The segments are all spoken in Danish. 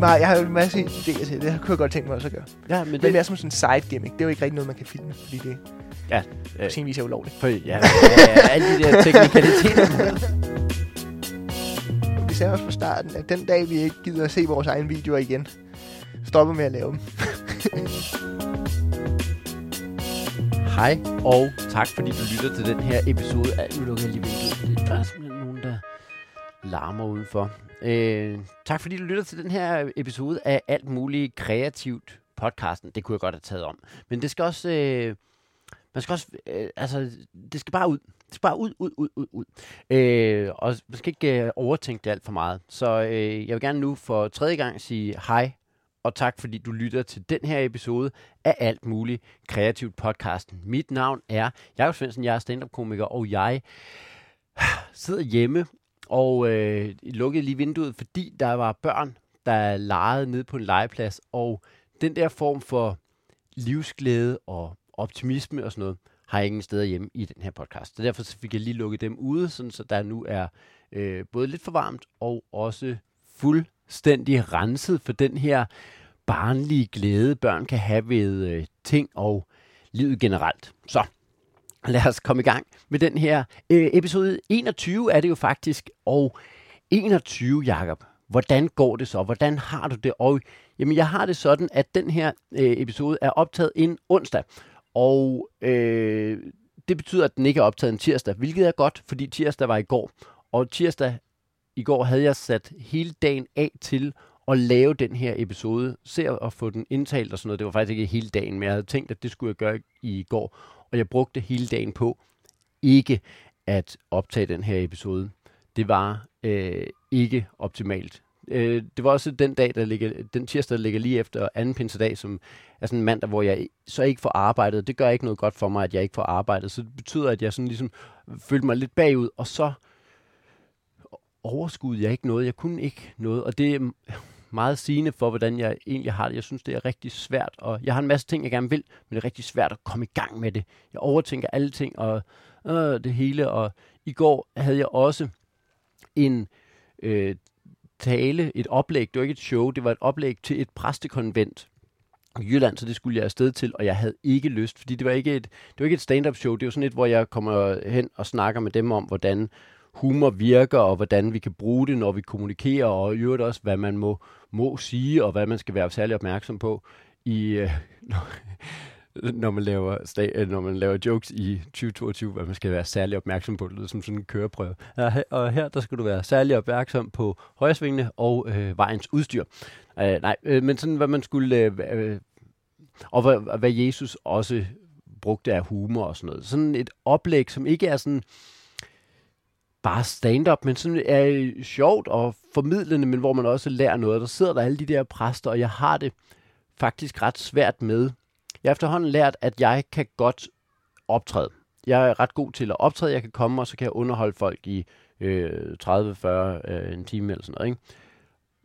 Nej, jeg har jo en masse idéer til det. Det kunne jeg godt tænke mig også at gøre. Ja, men Men det, det er som sådan en side gimmick. Det er jo ikke rigtig noget, man kan filme, fordi det Ja, øh. øh, senvis er ulovligt. for, ja, ja, alle de der teknikaliteter. Vi sagde også fra starten, at den dag, vi ikke gider at se vores egne videoer igen, stopper med at lave dem. Hej, og tak fordi du lytter til den her episode af lige vinduet. Der er larmer udenfor. Øh, tak fordi du lytter til den her episode af alt muligt kreativt podcasten. Det kunne jeg godt have taget om. Men det skal også... Øh, man skal også... Øh, altså, det skal bare ud. Det skal bare ud, ud, ud, ud, ud. Øh, og man skal ikke øh, overtænke det alt for meget. Så øh, jeg vil gerne nu for tredje gang sige hej, og tak fordi du lytter til den her episode af alt muligt kreativt podcasten. Mit navn er Jakob Svendsen, jeg er stand-up-komiker, og jeg sidder hjemme og øh, lukkede lige vinduet, fordi der var børn, der legede ned på en legeplads, og den der form for livsglæde og optimisme og sådan noget, har jeg ingen steder hjemme i den her podcast. Så derfor så fik jeg lige lukket dem ude, sådan så der nu er øh, både lidt for varmt og også fuldstændig renset for den her barnlige glæde, børn kan have ved øh, ting og livet generelt. Så lad os komme i gang med den her øh, episode 21 er det jo faktisk, og 21, Jakob. Hvordan går det så? Hvordan har du det? Og jamen, jeg har det sådan, at den her øh, episode er optaget en onsdag, og øh, det betyder, at den ikke er optaget en tirsdag, hvilket er godt, fordi tirsdag var i går. Og tirsdag i går havde jeg sat hele dagen af til at lave den her episode, se at få den indtalt og sådan noget. Det var faktisk ikke hele dagen, men jeg havde tænkt, at det skulle jeg gøre i går. Og jeg brugte hele dagen på ikke at optage den her episode. Det var øh, ikke optimalt. Øh, det var også den dag, der ligger, den tirsdag, der ligger lige efter anden pinsedag, som er sådan en mandag, hvor jeg så ikke får arbejdet. Det gør ikke noget godt for mig, at jeg ikke får arbejdet. Så det betyder, at jeg sådan ligesom følte mig lidt bagud, og så overskudde jeg ikke noget. Jeg kunne ikke noget, og det meget sigende for, hvordan jeg egentlig har det. Jeg synes, det er rigtig svært, og jeg har en masse ting, jeg gerne vil, men det er rigtig svært at komme i gang med det. Jeg overtænker alle ting, og øh, det hele, og i går havde jeg også en øh, tale, et oplæg, det var ikke et show, det var et oplæg til et præstekonvent i Jylland, så det skulle jeg afsted til, og jeg havde ikke lyst, fordi det var ikke et, det var ikke et stand-up show, det var sådan et, hvor jeg kommer hen og snakker med dem om, hvordan humor virker, og hvordan vi kan bruge det, når vi kommunikerer, og i øvrigt også, hvad man må, må sige, og hvad man skal være særlig opmærksom på, i, øh, når, når, man laver, sta- øh, når man laver jokes i 2022, hvad man skal være særlig opmærksom på. Det lyder som sådan en køreprøve. Og her der skal du være særlig opmærksom på højresvingene og øh, vejens udstyr. Øh, nej, øh, men sådan, hvad man skulle... Øh, øh, og hvad, hvad Jesus også brugte af humor og sådan noget. Sådan et oplæg, som ikke er sådan bare stand-up, men sådan er sjovt og formidlende, men hvor man også lærer noget. Der sidder der alle de der præster, og jeg har det faktisk ret svært med. Jeg har efterhånden lært, at jeg kan godt optræde. Jeg er ret god til at optræde. Jeg kan komme, og så kan jeg underholde folk i øh, 30-40 øh, en time eller sådan noget. Ikke?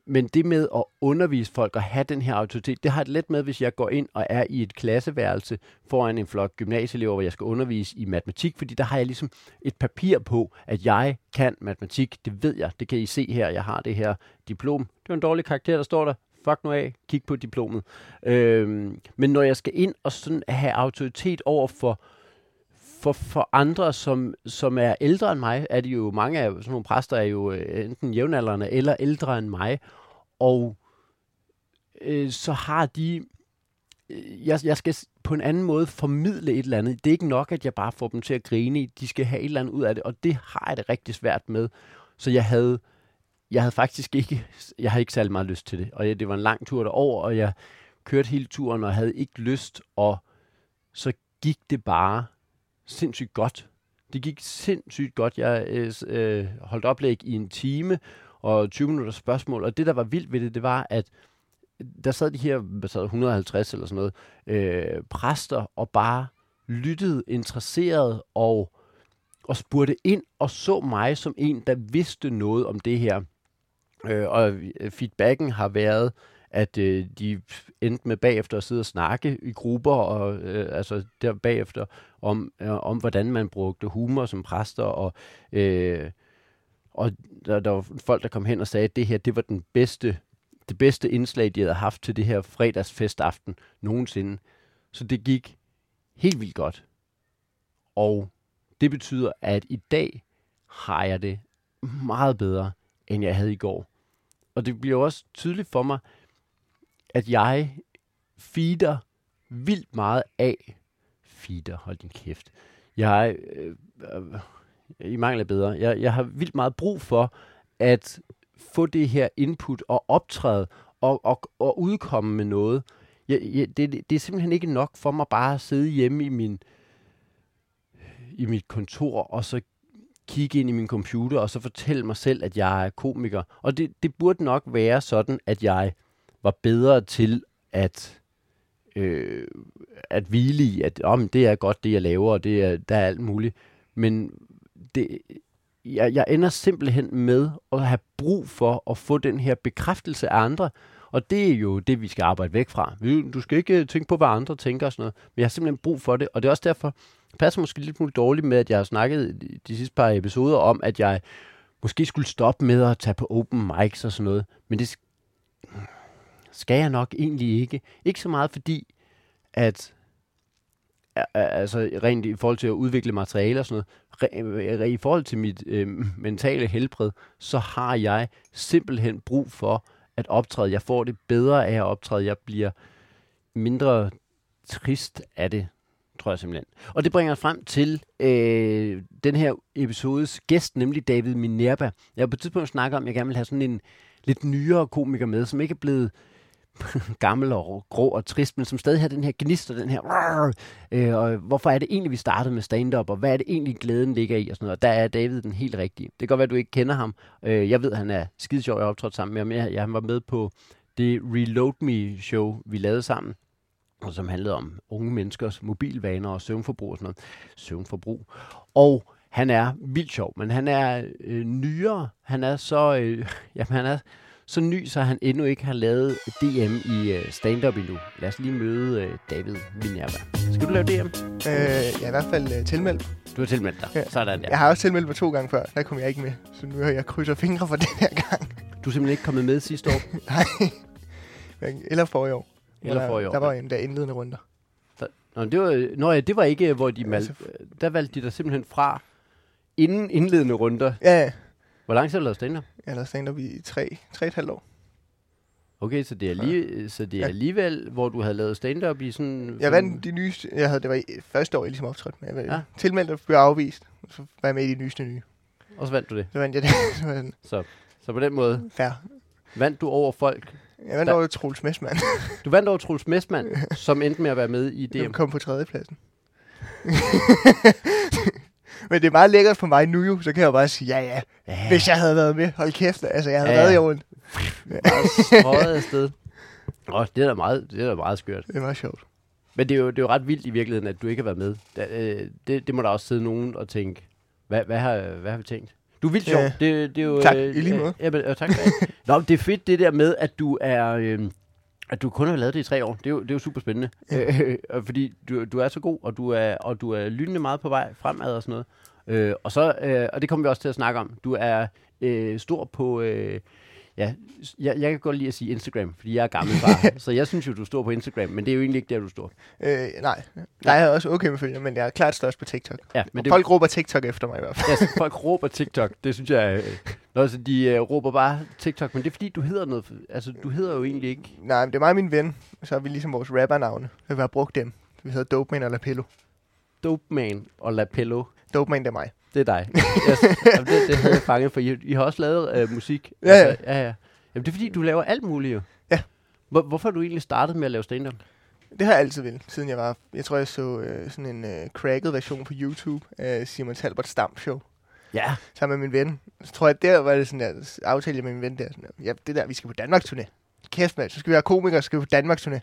Men det med at undervise folk og have den her autoritet, det har jeg det let med, hvis jeg går ind og er i et klasseværelse foran en flok gymnasieelever, hvor jeg skal undervise i matematik, fordi der har jeg ligesom et papir på, at jeg kan matematik. Det ved jeg. Det kan I se her. Jeg har det her diplom. Det var en dårlig karakter, der står der. Fuck nu af. Kig på diplomet. Øhm, men når jeg skal ind og sådan have autoritet over for for, for andre, som, som er ældre end mig, er det jo, mange af sådan nogle præster er jo øh, enten jævnaldrende eller ældre end mig, og øh, så har de, øh, jeg, jeg skal på en anden måde formidle et eller andet. Det er ikke nok, at jeg bare får dem til at grine. De skal have et eller andet ud af det, og det har jeg det rigtig svært med. Så jeg havde, jeg havde faktisk ikke, jeg havde ikke særlig meget lyst til det, og jeg, det var en lang tur derover, og jeg kørte hele turen og havde ikke lyst, og så gik det bare sindssygt godt. Det gik sindssygt godt. Jeg øh, øh holdt oplæg i en time og 20 minutter spørgsmål, og det, der var vildt ved det, det var, at der sad de her sad, 150 eller sådan noget øh, præster og bare lyttede interesseret og, og spurgte ind og så mig som en, der vidste noget om det her. Øh, og feedbacken har været, at øh, de endte med bagefter at sidde og snakke i grupper, og øh, altså der bagefter, om, øh, om hvordan man brugte humor som præster, og, øh, Og der, der var folk, der kom hen og sagde, at det her, det var den bedste, det bedste indslag, de havde haft til det her fredagsfestaften nogensinde. Så det gik helt vildt godt. Og det betyder, at i dag har jeg det meget bedre, end jeg havde i går. Og det bliver også tydeligt for mig, at jeg feeder vildt meget af. Feeder, hold din kæft. Jeg, øh, øh, i mangler af bedre, jeg, jeg har vildt meget brug for at få det her input og optræde og, og, og udkomme med noget. Jeg, jeg, det, det er simpelthen ikke nok for mig bare at sidde hjemme i min i mit kontor og så kigge ind i min computer og så fortælle mig selv, at jeg er komiker. Og det, det burde nok være sådan, at jeg var bedre til at øh, at hvile i, at om det er godt, det jeg laver, og det er, der er alt muligt. Men det, jeg, jeg ender simpelthen med at have brug for at få den her bekræftelse af andre, og det er jo det, vi skal arbejde væk fra. Du skal ikke øh, tænke på, hvad andre tænker og sådan noget, men jeg har simpelthen brug for det, og det er også derfor, det passer måske lidt muligt dårligt med, at jeg har snakket de sidste par episoder om, at jeg måske skulle stoppe med at tage på open mics og sådan noget, men det skal jeg nok egentlig ikke. Ikke så meget fordi, at altså rent i forhold til at udvikle materiale og sådan noget, i forhold til mit øh, mentale helbred, så har jeg simpelthen brug for at optræde. Jeg får det bedre af at optræde. Jeg bliver mindre trist af det, tror jeg simpelthen. Og det bringer os frem til øh, den her episodes gæst, nemlig David Minerva. Jeg har på et tidspunkt snakket om, at jeg gerne vil have sådan en lidt nyere komiker med, som ikke er blevet gammel og grå og trist, men som stadig har den her gnist og den her, øh, og hvorfor er det egentlig, vi startede med stand-up, og hvad er det egentlig, glæden ligger i, og sådan noget. Og der er David den helt rigtige. Det kan godt være, at du ikke kender ham. Øh, jeg ved, at han er skide sjov, jeg har optrådt sammen med ham. Jeg, jeg, han var med på det Reload Me-show, vi lavede sammen, og som handlede om unge menneskers mobilvaner og søvnforbrug og sådan noget. Søvnforbrug. Og han er vildt sjov, men han er øh, nyere. Han er så, øh, jamen han er så ny, så han endnu ikke har lavet DM i uh, stand-up endnu. Lad os lige møde uh, David Minerva. Skal du lave DM? Øh, jeg er i hvert fald uh, tilmeldt. Du har tilmeldt dig? Ja. Sådan der. Jeg har også tilmeldt mig to gange før. Der kom jeg ikke med. Så nu har jeg krydser fingre for den her gang. Du er simpelthen ikke kommet med sidste år? Nej. Eller for i år. Eller for i år. Der var en der indledende runder. Der, nå, det var, nå, ja, det var ikke, hvor de valgte... Der valgte de dig simpelthen fra inden indledende runder. Ja, hvor lang tid har du lavet stand-up? Jeg har lavet stand-up i tre, tre et halvt år. Okay, så det er, lige, så det er ja. alligevel, hvor du havde lavet stand-up i sådan... Jeg vandt de nye... Jeg havde, det var i første år, jeg ligesom optrådte med. Jeg ja. Tilmeldt og blev afvist. Så var jeg med i de nyeste nye. Og så vandt du det? Så vandt jeg det. så, så på den måde... Fair. Vandt du over folk? Jeg vandt der... over Troels Messmann. du vandt over Troels Messmann, som endte med at være med i DM? Jeg kom på tredjepladsen. Men det er meget lækkert for mig nu jo, så kan jeg bare sige, ja, ja, ja. hvis jeg havde været med. Hold kæft, altså jeg havde ja. været i orden. Bare afsted. Åh, det er da meget, det er da meget skørt. Det er meget sjovt. Men det er, jo, det er jo ret vildt i virkeligheden, at du ikke har været med. Det, øh, det, det må der også sidde nogen og tænke, hvad, hvad, har, hvad har vi tænkt? Du er vildt sjov. Ja. Det, det er jo, tak, øh, i lige måde. Ja, men, øh, tak. Nå, det er fedt det der med, at du er... Øh, at du kun har lavet det i tre år, det er jo, det er jo super spændende. Øh, fordi du, du er så god, og du er, og du er lynende meget på vej fremad og sådan noget. Øh, og, så, øh, og det kommer vi også til at snakke om. Du er øh, stor på... Øh, ja, jeg, jeg kan godt lide at sige Instagram, fordi jeg er gammel far. så jeg synes jo, du står på Instagram, men det er jo egentlig ikke der, du står. Øh, nej. Nej, jeg er også okay med følger, men jeg er klart størst på TikTok. Ja, men det, folk råber TikTok efter mig i hvert fald. ja, folk råber TikTok. Det synes jeg... Øh, Nå, så de øh, råber bare TikTok, men det er fordi, du hedder noget... Altså, du hedder jo egentlig ikke... Nej, men det er mig og min ven. Så har vi ligesom vores rappernavne. Vi har brugt dem. Vi hedder Dope Man og Lapello. Dope Man og Lapello. Dope Man, det er mig. Det er dig. yes. Jamen, det, det havde jeg fanget, for I, I har også lavet øh, musik. Ja, altså, ja. ja. Jamen, det er fordi, du laver alt muligt jo. Ja. Hvor, hvorfor har du egentlig startet med at lave stand-up? Det har jeg altid vil, siden jeg var... Jeg tror, jeg så øh, sådan en øh, cracket version på YouTube af Simon Talbot Stamp Show. Ja. Sammen med min ven. Så tror jeg, der var det sådan der, aftale med min ven der. Sådan der, ja, det der, vi skal på Danmarks turné. Kæft, mand. Så skal vi være komikere, så skal vi på Danmarks turné.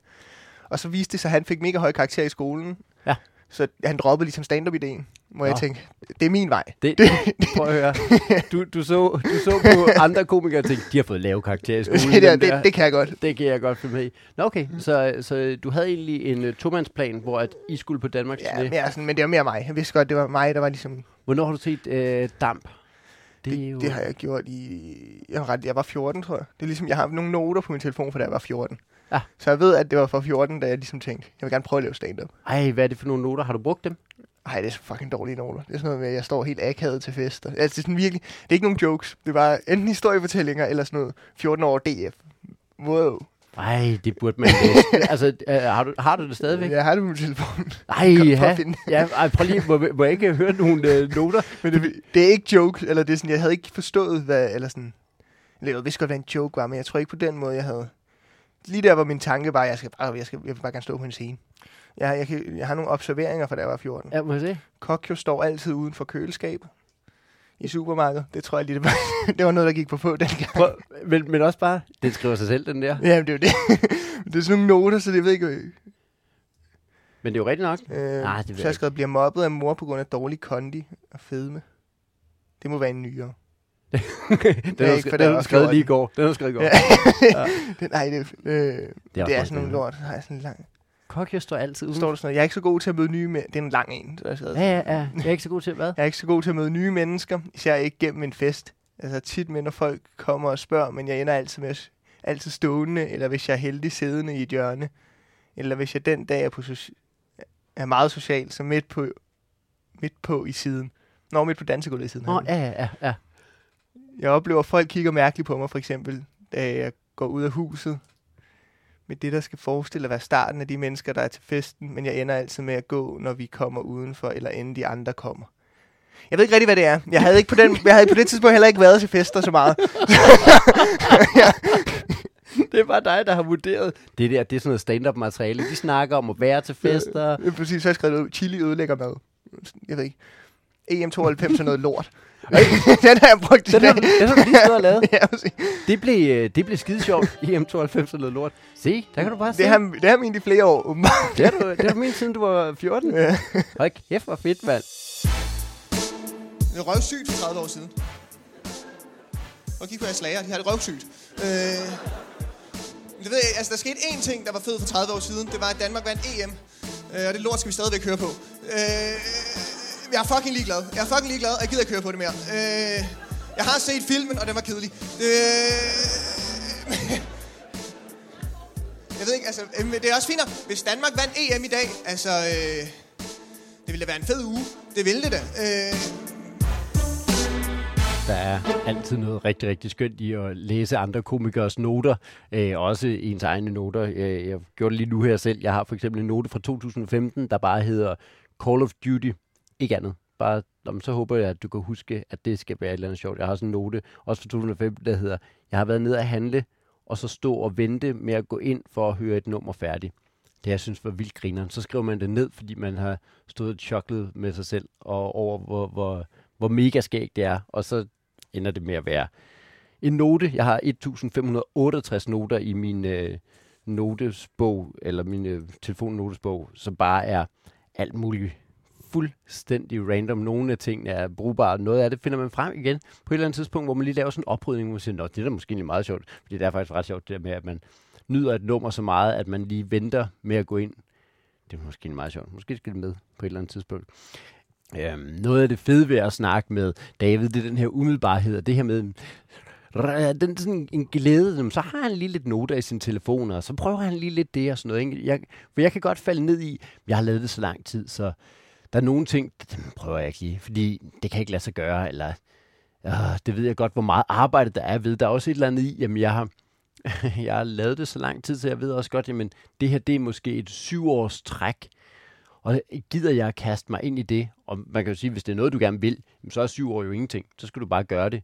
Og så viste det sig, at han fik mega høj karakter i skolen. Ja. Så han droppede ligesom stand-up-ideen, hvor Nå. jeg tænkte, det er min vej. Det, det, prøv at høre. Du, du, så, du så på andre komikere og tænkte, de har fået lave karakterer i skolen. det, der, det, det kan jeg godt. Det kan jeg godt finde med i. Nå okay, så, så du havde egentlig en uh, tomandsplan, hvor at I skulle på Danmarks ja, mere sådan, men det var mere mig. Jeg vidste godt, det var mig, der var ligesom... Hvornår har du set uh, Damp? Det er jo... Det, det har jeg gjort i... Jeg, var ret, jeg var 14, tror jeg. Det er ligesom, jeg har nogle noter på min telefon, fra da jeg var 14. Ja. Så jeg ved, at det var fra 14, da jeg ligesom tænkte, jeg vil gerne prøve at lave stand-up. Ej, hvad er det for nogle noter? Har du brugt dem? Ej, det er så fucking dårlige noter. Det er sådan noget med, at jeg står helt akavet til fester. Altså, det er sådan virkelig... Det er ikke nogen jokes. Det bare enten historiefortællinger, eller sådan noget 14 år DF. Wow. Ej, det burde man læse. altså, øh, har, du, har du det stadigvæk? Jeg har det på min telefon. Ej, Kom, prøv at ja. ja ej, prøv lige, må, må jeg ikke høre nogle øh, noter? Men det, det, er ikke joke, eller det er sådan, jeg havde ikke forstået, hvad, eller sådan, eller jeg vidste godt, hvad en joke var, men jeg tror ikke på den måde, jeg havde. Lige der var min tanke bare, jeg skal bare, jeg, skal, jeg vil bare gerne stå på en scene. Jeg, jeg, kan, jeg har nogle observeringer fra da jeg var 14. Ja, må jeg se? Kokjo står altid uden for køleskabet i supermarkedet. Det tror jeg lige, det var, det var noget, der gik på få dengang. Prøv, men, men også bare, den skriver sig selv, den der. Jamen, det er jo det. det er sådan nogle noter, så det ved ikke, Men det er jo rigtigt nok. øh, Nej, det ved så jeg jeg skrevet, bliver mobbet af mor på grund af dårlig kondi og fedme. Det må være en nyere. den er ikke, for den er også skrevet lige i går. Den du skrevet i går. Ja. Ja. det, nej, det, øh, det, det er sådan nogle det. lort. Så har jeg sådan en lang. Kokjo står altid Så uden. står der sådan noget, jeg er ikke så god til at møde nye mænd. Det er en lang en. Jeg, skrevet. Ja, ja, ja. Jeg er ikke så god til, hvad? jeg er ikke så god til at møde nye mennesker, især ikke gennem en fest. Altså tit med, når folk kommer og spørger, men jeg ender altid med altid stående, eller hvis jeg er heldig siddende i et hjørne, eller hvis jeg den dag er, på soci- er meget social, så midt på, midt på i siden. Nå, midt på dansegulvet i siden. Nå, ja, ja, ja, ja. Jeg oplever, at folk kigger mærkeligt på mig, for eksempel, da jeg går ud af huset. Med det, der skal forestille at være starten af de mennesker, der er til festen, men jeg ender altid med at gå, når vi kommer udenfor, eller inden de andre kommer. Jeg ved ikke rigtig, hvad det er. Jeg havde, ikke på, den, jeg havde på det tidspunkt heller ikke været til fester så meget. Det er bare dig, der har vurderet. Det der, det er sådan noget stand-up materiale. De snakker om at være til fester. Øh, Præcis, så har jeg skrevet noget, chili ødelægger mad. Jeg ved ikke. EM92 er noget lort. den har jeg brugt i Den dag. den har du lige stået og lavet. Ja. Det blev, øh, det blev skide sjovt. EM92 og noget lort. Se, der kan du bare se. det, har, det har min i flere år, åbenbart. det har du, det har du ment, siden du var 14. Ja. Hold kæft, hvor fedt, mand. Det er røvsygt for 30 år siden. Og kig på jeres slager, de har det røvsygt. Øh, det ved jeg, altså, der skete én ting, der var fed for 30 år siden. Det var, at Danmark vandt EM. Øh, og det lort skal vi stadigvæk høre på. Øh, jeg er fucking ligeglad. Jeg er fucking ligeglad, og jeg gider ikke køre på det mere. Øh, jeg har set filmen, og den var kedelig. Øh, jeg ved ikke, altså, øhm, det er også fint, hvis Danmark vandt EM i dag, altså, øh, det ville da være en fed uge. Det ville det da. Øh, Der er altid noget rigtig, rigtig skønt i at læse andre komikers noter. Øh, også ens egne noter. Jeg, jeg gjorde det lige nu her selv. Jeg har for eksempel en note fra 2015, der bare hedder Call of Duty. Ikke andet. Bare, nå, men så håber jeg, at du kan huske, at det skal være et eller andet sjovt. Jeg har sådan en note, også fra 2015, der hedder, jeg har været ned at handle, og så stå og vente med at gå ind for at høre et nummer færdigt. Det jeg synes var vildt grineren. Så skriver man det ned, fordi man har stået og choklet med sig selv, og over hvor, hvor, hvor mega skægt det er. Og så ender det med at være en note. Jeg har 1568 noter i min øh, notesbog, eller min øh, telefonnotesbog, som bare er alt muligt fuldstændig random. Nogle af tingene er brugbare. Noget af det finder man frem igen på et eller andet tidspunkt, hvor man lige laver sådan en oprydning, hvor man siger, Nå, det er da måske lige meget sjovt. Fordi det er faktisk ret sjovt, det der med, at man nyder et nummer så meget, at man lige venter med at gå ind. Det er måske meget sjovt. Måske skal det med på et eller andet tidspunkt. Øhm, noget af det fede ved at snakke med David, det er den her umiddelbarhed, og det her med, øh, den sådan en glæde, så har han lige lidt noter i sin telefon, og så prøver han lige lidt det og sådan noget. Ikke? Jeg, for jeg kan godt falde ned i, jeg har lavet det så lang tid, så der er nogle ting, dem prøver jeg ikke lige, fordi det kan ikke lade sig gøre, eller øh, det ved jeg godt, hvor meget arbejde der er ved. Der er også et eller andet i, jamen jeg har, jeg har lavet det så lang tid, så jeg ved også godt, jamen det her det er måske et syvårs træk, og gider jeg at kaste mig ind i det? Og man kan jo sige, hvis det er noget, du gerne vil, så er syv år jo ingenting. Så skal du bare gøre det.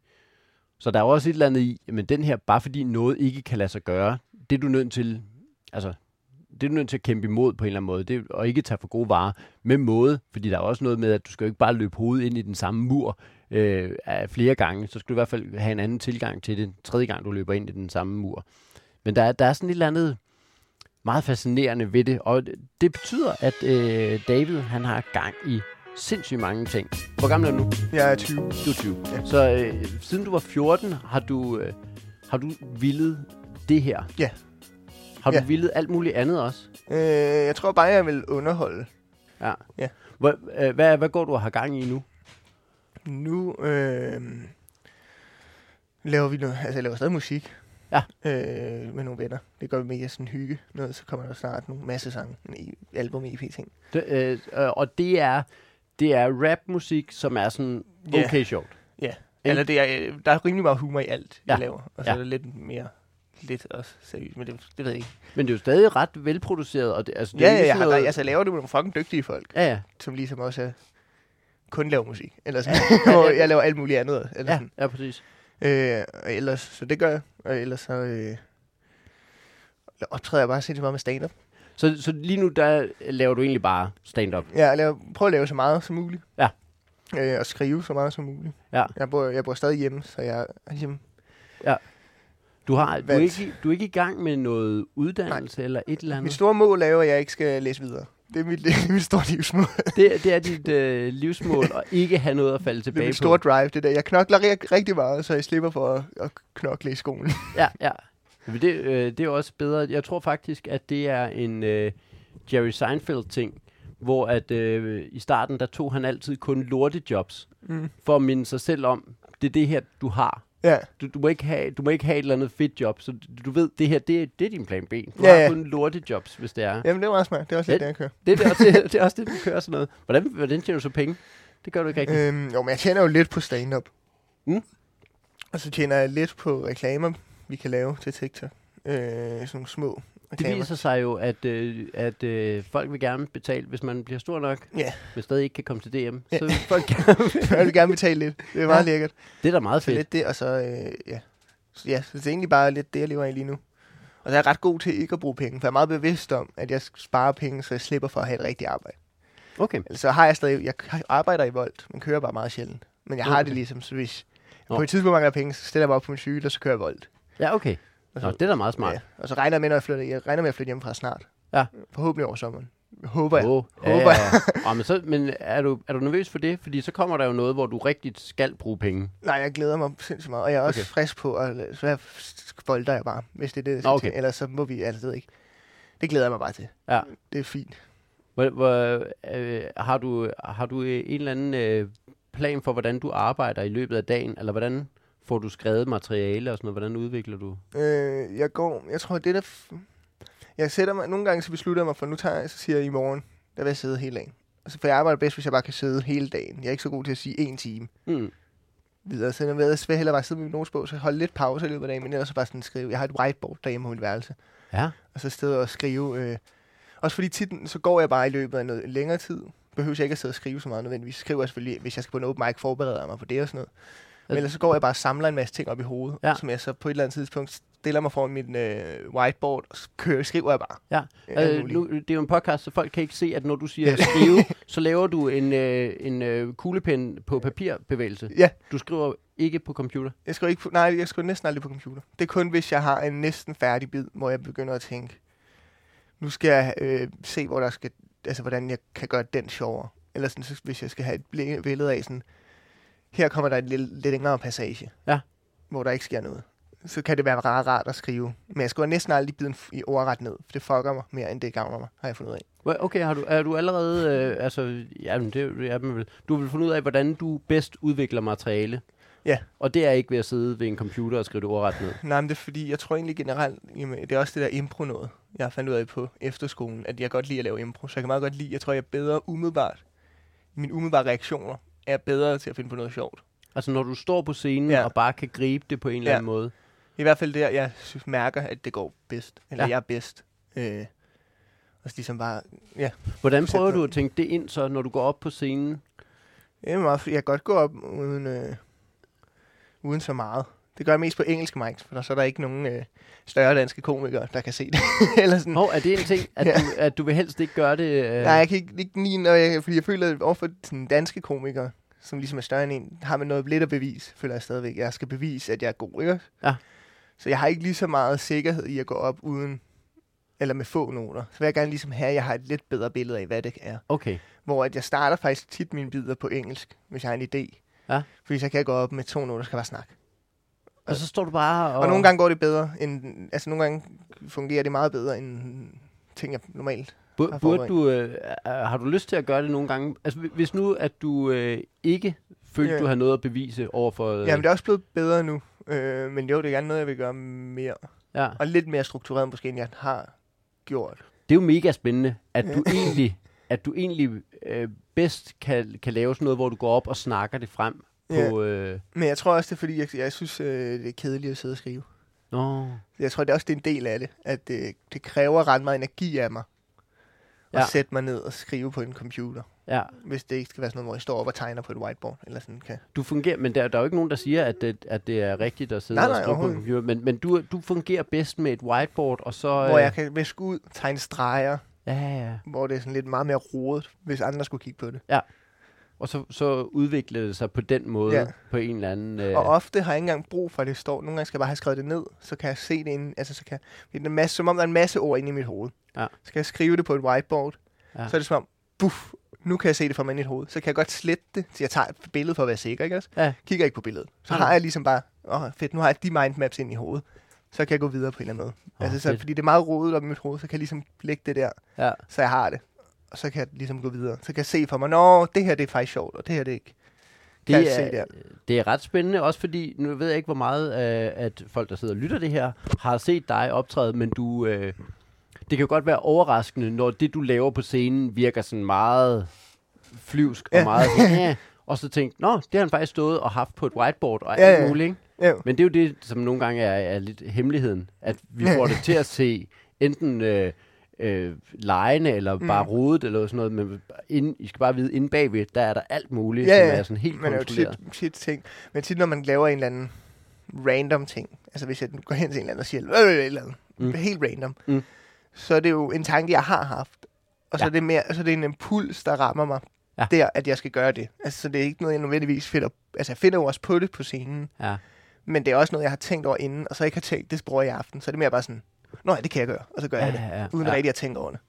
Så der er også et eller andet i, men den her, bare fordi noget ikke kan lade sig gøre, det er du nødt til, altså, det er du nødt til at kæmpe imod på en eller anden måde, det, og ikke tage for gode varer med måde, fordi der er også noget med, at du skal jo ikke bare løbe hovedet ind i den samme mur øh, flere gange, så skal du i hvert fald have en anden tilgang til det, tredje gang du løber ind i den samme mur. Men der, er- der er sådan et eller andet meget fascinerende ved det, og det- det betyder, at øh, David, han har gang i sindssygt mange ting. Hvor gammel er du nu? Jeg er 20. Du er 20. Ja. Så øh, siden du var 14, har du, øh, har du villet det her? Ja. Har du Ja. villet alt muligt andet også? Øh, jeg tror bare, jeg vil underholde. Ja. Ja. Hvor, øh, hvad, hvad går du og har gang i nu? Nu, øh, laver vi noget, altså jeg laver stadig musik. Ja. Øh, med nogle venner. Det gør vi mere sådan hygge. Noget, så kommer der snart nogle masse sange. En e- album EP ting. Det, øh, øh, og det er, det er rapmusik, som er sådan okay sjovt. Ja. Ikke? Eller det er, øh, der er rimelig meget humor i alt, jeg Ja. laver. Og så Ja. er det lidt mere, lidt også seriøst, men det, det ved jeg ikke. Men det er jo stadig ret velproduceret. Og det, altså, det Ja, er ja, jeg, har, noget- altså jeg laver det med nogle fucking dygtige folk, Ja, ja. som ligesom også er, kun laver musik. Eller sådan. og jeg laver alt muligt andet. Eller Ja, sådan. ja, præcis. Øh, og ellers, så det gør jeg. Og ellers så øh, optræder jeg bare sindssygt meget med stand-up. Så, så lige nu, der laver du egentlig bare stand-up. Ja, jeg laver, prøver at lave så meget som muligt. Ja. Øh, og skrive så meget som muligt. Ja. Jeg bor, jeg bor stadig hjemme, så jeg er ligesom... Du, har, du, er ikke, du er ikke i gang med noget uddannelse Nej. eller et eller Mit andet? store mål er jo, at jeg ikke skal læse videre. Det er mit, det er mit store livsmål. Det, det er dit øh, livsmål at ikke have noget at falde Det er tilbage mit på. store drive, det der. Jeg knokler rig- rigtig meget, så jeg slipper for at, at knokle i skolen. Ja, ja. Men det, øh, det er også bedre. Jeg tror faktisk, at det er en øh, Jerry Seinfeld-ting, hvor at øh, i starten, der tog han altid kun lortejobs, Mm. for at minde sig selv om, det er det her, du har. Ja. Du, du, må ikke have, du må ikke have et eller andet fedt job, så du, du ved, det her, det, er- det er din plan B. Du Ja, har ja. kun lortejobs, hvis det er. Jamen, det er meget smart. Det er også lidt det, jeg kører. Det, er det, også, det, det er også det, du kører sådan noget. Hvordan, hvordan tjener du så penge? Det gør du ikke rigtigt. Øhm, jo, men jeg tjener jo lidt på stand-up. Mm. Og så tjener jeg lidt på reklamer, vi kan lave til TikTok. Øh, sådan nogle små Det reklamer. viser sig jo, at, øh, at øh, folk vil gerne betale, hvis man bliver stor nok, Ja. men stadig ikke kan komme til DM. Ja. Så vil folk gerne, jeg vil gerne betale lidt. Det er meget Ja. lækkert. det er da meget Så fedt. lidt det, og så, øh, ja. Så, ja, så det er egentlig bare lidt det, jeg lever af lige nu. Og så er jeg ret god til ikke at bruge penge, for jeg er meget bevidst om, at jeg sparer penge, så jeg slipper for at have et rigtigt arbejde. Okay. Så har jeg stadig, jeg arbejder i Volt, men kører bare meget sjældent. Men jeg har Okay. det ligesom, så hvis Nå. på et tidspunkt mangler jeg penge, så stiller jeg mig op på min cykel, og så kører jeg Volt. Ja, okay. Nå, det er da meget smart. Ja, og så regner jeg med, når jeg flytter, jeg regner med at flytte hjemmefra snart. Ja. Forhåbentlig over sommeren. Håber jeg. Oh, Håber ja, ja. oh, men, så, men er, du, er du nervøs for det? Fordi så kommer der jo noget, hvor du rigtigt skal bruge penge. Nej, jeg glæder mig sindssygt meget. Og jeg er også Okay. frisk på, at så jeg volter jeg bare, hvis det er det, jeg okay. Ellers så må vi, altså det jeg ikke. Det glæder jeg mig bare til. Ja. Det er fint. Hvor, hvor, øh, har, du, har du en eller anden øh, plan for, hvordan du arbejder i løbet af dagen? Eller hvordan får du skrevet materiale og sådan noget? Hvordan udvikler du? Øh, jeg går, jeg tror, det der... F- jeg sætter mig, nogle gange så beslutter jeg mig for, nu tager jeg, så siger jeg i morgen, der vil jeg sidde hele dagen. Altså, for jeg arbejder bedst, hvis jeg bare kan sidde hele dagen. Jeg er ikke så god til at sige en time Mm. videre. Så jeg vil hellere bare sidde med min notesbog, så holde lidt pause i løbet af dagen, men ellers så bare sådan skrive. Jeg har et whiteboard derhjemme på mit værelse. Ja, Og så sidde og skrive. Øh, også fordi tit, så går jeg bare i løbet af noget længere tid. Behøver jeg ikke at sidde og skrive så meget nødvendigvis. Skriver jeg selvfølgelig, hvis jeg skal på en open mic, forbereder jeg mig på det og sådan noget. Men ellers så går jeg bare og samler en masse ting op i hovedet, Ja. som jeg så på et eller andet tidspunkt stiller mig foran min øh, whiteboard, og kører, skriver jeg bare. Ja. Øh, nu, det er jo en podcast, så folk kan ikke se, at når du siger Ja. skrive, så laver du en, øh, en øh, kuglepen på papirbevægelse. Ja. Du skriver ikke på computer. Jeg skriver, ikke på, nej, jeg skriver næsten aldrig på computer. Det er kun, hvis jeg har en næsten færdig bid, hvor jeg begynder at tænke, nu skal jeg øh, se, hvor der skal, altså, hvordan jeg kan gøre den sjovere. Eller sådan, så, hvis jeg skal have et billede af sådan, her kommer der et lidt, lidt længere passage, Ja. hvor der ikke sker noget. Så kan det være ret rart at skrive. Men jeg skriver næsten aldrig biden f- i ordret ned, for det fucker mig mere, end det gavner mig, har jeg fundet ud af. Okay, har du, er du allerede, øh, altså, ja, men det er man vel. Du vil finde ud af, hvordan du bedst udvikler materiale. Ja. Og det er ikke ved at sidde ved en computer og skrive det ordret ned. Nej, men det er fordi, jeg tror egentlig generelt, jamen, det er også det der impro noget, jeg fandt ud af på efterskolen, at jeg godt lide at lave impro. Så jeg kan meget godt lide, jeg tror, jeg er bedre umiddelbart. Mine umiddelbare reaktioner er bedre til at finde på noget sjovt. Altså, når du står på scenen Ja. og bare kan gribe det på en eller Ja. anden måde. I hvert fald der, jeg mærker, at det går bedst. Eller Ja. jeg er bedst. Øh, og så ligesom bare, ja. Hvordan prøver du at tænke det ind, så når du går op på scenen? Meget, jeg kan godt gå op uden, øh, uden så meget. Det gør jeg mest på engelske mics, for der, så er der ikke nogen øh, større danske komikere, der kan se det. Eller sådan. Hov, er det en ting, at, Ja. du, at du vil helst ikke gøre det? Øh, Nej, jeg kan ikke, ikke lide, når jeg, fordi jeg føler, at overfor sådan danske komikere, som ligesom er større end en, har man noget lidt at bevise, føler jeg stadigvæk. Jeg skal bevise, at jeg er god, ikke? Ja. Så jeg har ikke lige så meget sikkerhed i at gå op uden, eller med få noter. Så vil jeg gerne ligesom have, at jeg har et lidt bedre billede af, hvad det er. Okay. Hvor at jeg starter faktisk tit mine bidder på engelsk, hvis jeg har en idé. Ja. Fordi så kan jeg gå op med to noter, skal bare snakke. Og så står du bare og... Og, og nogle gange går det bedre, end, altså nogle gange fungerer det meget bedre, end ting, jeg normalt Bu- har burde du, øh, har du lyst til at gøre det nogle gange? Altså, hvi- hvis nu, at du øh, ikke følte, Ja. du havde noget at bevise over for... Øh, Jamen, det er også blevet bedre nu. Øh, men jo, det er gerne noget, jeg vil gøre mere. Ja. Og lidt mere struktureret måske, end jeg har gjort. Det er jo mega spændende, at du egentlig, at du egentlig øh, bedst kan, kan lave sådan noget, hvor du går op og snakker det frem på... Øh, Men jeg tror også, det er fordi, jeg, jeg synes, øh, det er kedeligt at sidde og skrive. nå, Jeg tror det er også, det er en del af det, at det, det kræver ret meget energi af mig. At Ja. sætte mig ned og skrive på en computer. ja. Hvis det ikke skal være sådan noget, hvor jeg står op og tegner på et whiteboard. Eller sådan kan. Du fungerer, men der, der er jo ikke nogen, der siger, at det, at det er rigtigt at sidde Nej, og nej, skrive på en computer. Men, men du, du fungerer bedst med et whiteboard, og så... Hvor jeg kan viske ud, tegne streger, Ja, ja, ja. hvor det er sådan lidt meget mere rodet, hvis andre skulle kigge på det. Og så, så udvikler det sig på den måde, ja. På en eller anden... Øh, Og ofte har jeg ikke engang brug for, at det står. Nogle gange skal jeg bare have skrevet det ned, så kan jeg se det ind. Altså, så kan det er en masse, som om der er en masse ord inde i mit hoved. Ja. Så kan jeg skrive det på et whiteboard. Ja. Så er det som om, buff, nu kan jeg se det for mig i mit hoved. Så kan jeg godt slette det, så jeg tager et billede for at være sikker, ikke også? Ja. Kigger ikke på billedet. Så Ja. har jeg ligesom bare, åh oh, fedt, nu har jeg de mindmaps ind i hovedet. Så kan jeg gå videre på en eller anden måde. Åh, altså, så, fedt. fordi det er meget rodet op i mit hoved, så kan jeg ligesom lægge det der, ja. så jeg har det. Og så kan jeg ligesom gå videre. Så kan jeg se for mig, nå, det her det er faktisk sjovt, og det her det er ikke. Kan Det er, det er ret spændende, også fordi, nu ved jeg ikke, hvor meget øh, at folk, der sidder og lytter det her, har set dig optræde, men du, øh, det kan jo godt være overraskende, når det, du laver på scenen, virker sådan meget flyvsk og Ja. meget sådan, ja. Og så tænkte, nå, det har han faktisk stået og haft på et whiteboard og Ja, alt ja. muligt, ikke? Ja. Men det er jo det, som nogle gange er, er lidt hemmeligheden, at vi får det til at se enten øh, øh, lejende eller Mm. bare rodet eller sådan noget, men inde, I skal bare vide, inde bagved, der er der alt muligt, Ja, som ja. er sådan helt Men er jo kontrolleret. tit, tit ting. Men tit, når man laver en eller anden random ting, altså hvis jeg går hen til en eller anden og siger, øh, et eller andet, mm. helt random, Mm. så er det jo en tanke, jeg har haft. Og så, Ja. er det mere, så er det en impuls, der rammer mig Ja. der, at jeg skal gøre det. Altså, så det er ikke noget, jeg nødvendigvis finder... Altså, jeg finder jo også på det på scenen, Ja. men det er også noget, jeg har tænkt over inden, og så ikke har tænkt, det bruger jeg i aften. Så er det mere bare sådan, nå ja, det kan jeg gøre, og så gør Ja, jeg det, ja, ja. uden ja. rigtig at tænke over det.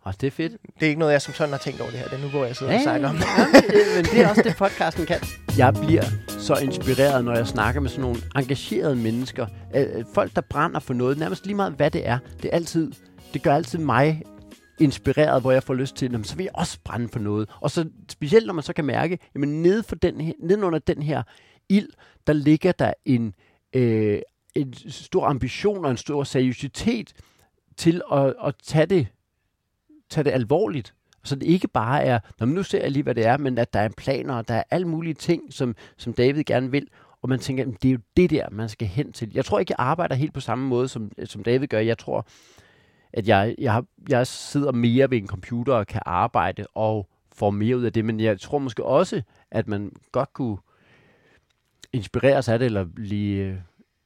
Og det er fedt. Det er ikke noget, jeg som sådan har tænkt over det her. Det er nu, hvor jeg sidder og snakker om det. ja, men, det er også det, podcasten kan. Jeg bliver så inspireret, når jeg snakker med sådan nogle engagerede mennesker. Folk, der brænder for noget, nærmest lige meget, hvad det er. Det, er altid, det gør altid mig inspireret, hvor jeg får lyst til, "Nå, men så vil jeg også brænde for noget. Og så specielt, når man så kan mærke, jamen nede for den her, nedenunder den her ild, der ligger der en, øh, en stor ambition og en stor seriøsitet til at, at tage, det, tage det alvorligt. Så det ikke bare er, når men nu ser jeg lige, hvad det er, men at der er planer, og der er alle mulige ting, som, som David gerne vil. Og man tænker, det er jo det der, man skal hen til. Jeg tror ikke, jeg arbejder helt på samme måde, som, som David gør. Jeg tror, at jeg, jeg, har, jeg sidder mere ved en computer og kan arbejde og får mere ud af det. Men jeg tror måske også, at man godt kunne inspireres af det, eller lige, øh,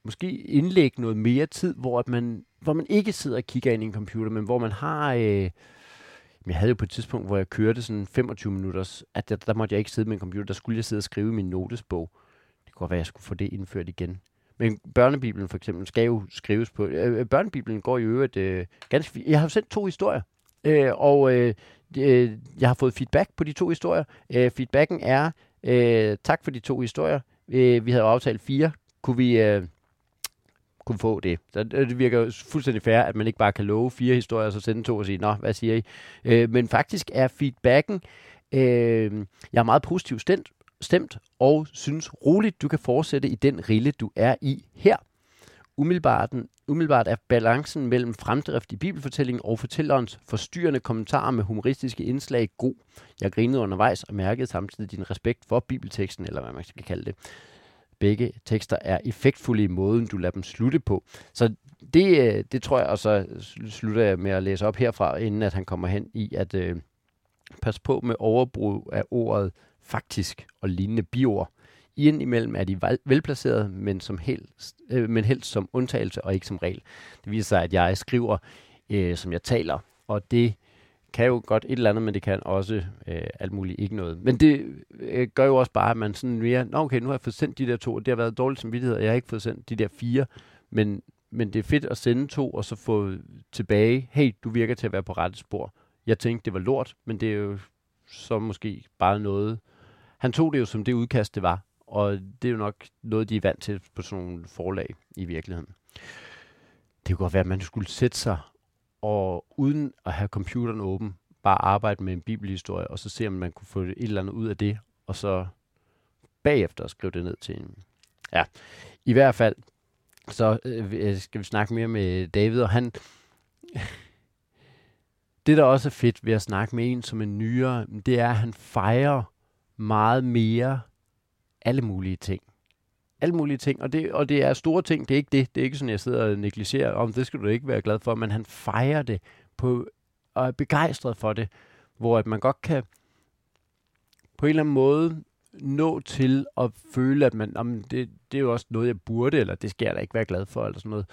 måske indlægge noget mere tid, hvor, at man, hvor man ikke sidder og kigger ind i en computer, men hvor man har... Øh, jeg havde jo på et tidspunkt, hvor jeg kørte sådan 25 minutters, at der, der måtte jeg ikke sidde med en computer, der skulle jeg sidde og skrive i min notesbog. Det kunne godt være, at jeg skulle få det indført igen. Men børnebibelen for eksempel skal jo skrives på. Øh, øh børnebibelen går i øvrigt øh, ganske fint. Jeg har jo sendt to historier, øh, og øh, øh, jeg har fået feedback på de to historier. Øh, feedbacken er, øh, tak for de to historier. Øh, vi havde jo aftalt fire. Kunne vi... Øh, kunne få det. Så øh, det virker fuldstændig fair, at man ikke bare kan love fire historier, og så sende to og sige, nå, hvad siger I? Øh, men faktisk er feedbacken, øh, jeg er meget positivt stemt, stemt, og synes roligt, du kan fortsætte i den rille, du er i her. Umiddelbart, umiddelbart er balancen mellem fremdrift i bibelfortællingen og fortællerens forstyrrende kommentarer med humoristiske indslag god. Jeg grinede undervejs og mærkede samtidig din respekt for bibelteksten, eller hvad man skal kalde det. Begge tekster er effektfulde i måden, du lader dem slutte på. Så det, øh, det tror jeg, og så slutter jeg med at læse op herfra, inden at han kommer hen i, at øh, pas på med overbrug af ordet faktisk og lignende biord. Indimellem er de velplacerede, men, som helst, øh, men helst som undtagelse og ikke som regel. Det viser sig, at jeg skriver, øh, som jeg taler, og det kan jo godt et eller andet, men det kan også øh, alt muligt ikke noget. Men det øh, gør jo også bare, at man sådan mere, Nå, okay, nu har jeg fået sendt de der to, og det har været dårligt samvittighed, og jeg har ikke fået sendt de der fire, men, men det er fedt at sende to, og så få tilbage, hey, du virker til at være på rette spor. Jeg tænkte, det var lort, men det er jo så måske bare noget. Han tog det jo som det udkast, det var, og det er jo nok noget, de er vant til på sådan nogle forlag i virkeligheden. Det kunne godt være, at man skulle sætte sig og uden at have computeren åben, bare arbejde med en bibelhistorie, og så se, om man kunne få et eller andet ud af det, og så bagefter skrive det ned til en, Ja, I hvert fald, så øh, øh skal vi snakke mere med David, og han... Det, der også er fedt ved at snakke med en som en nyere, det er, at han fejrer meget mere alle mulige ting. Alle mulige ting, og det, og det er store ting, det er ikke det. Det er ikke sådan, jeg sidder og negligerer, om det skal du ikke være glad for, men han fejrer det på, og er begejstret for det, hvor at man godt kan på en eller anden måde nå til at føle, at man, jamen, det, det er jo også noget, jeg burde, eller det skal jeg da ikke være glad for, eller sådan noget.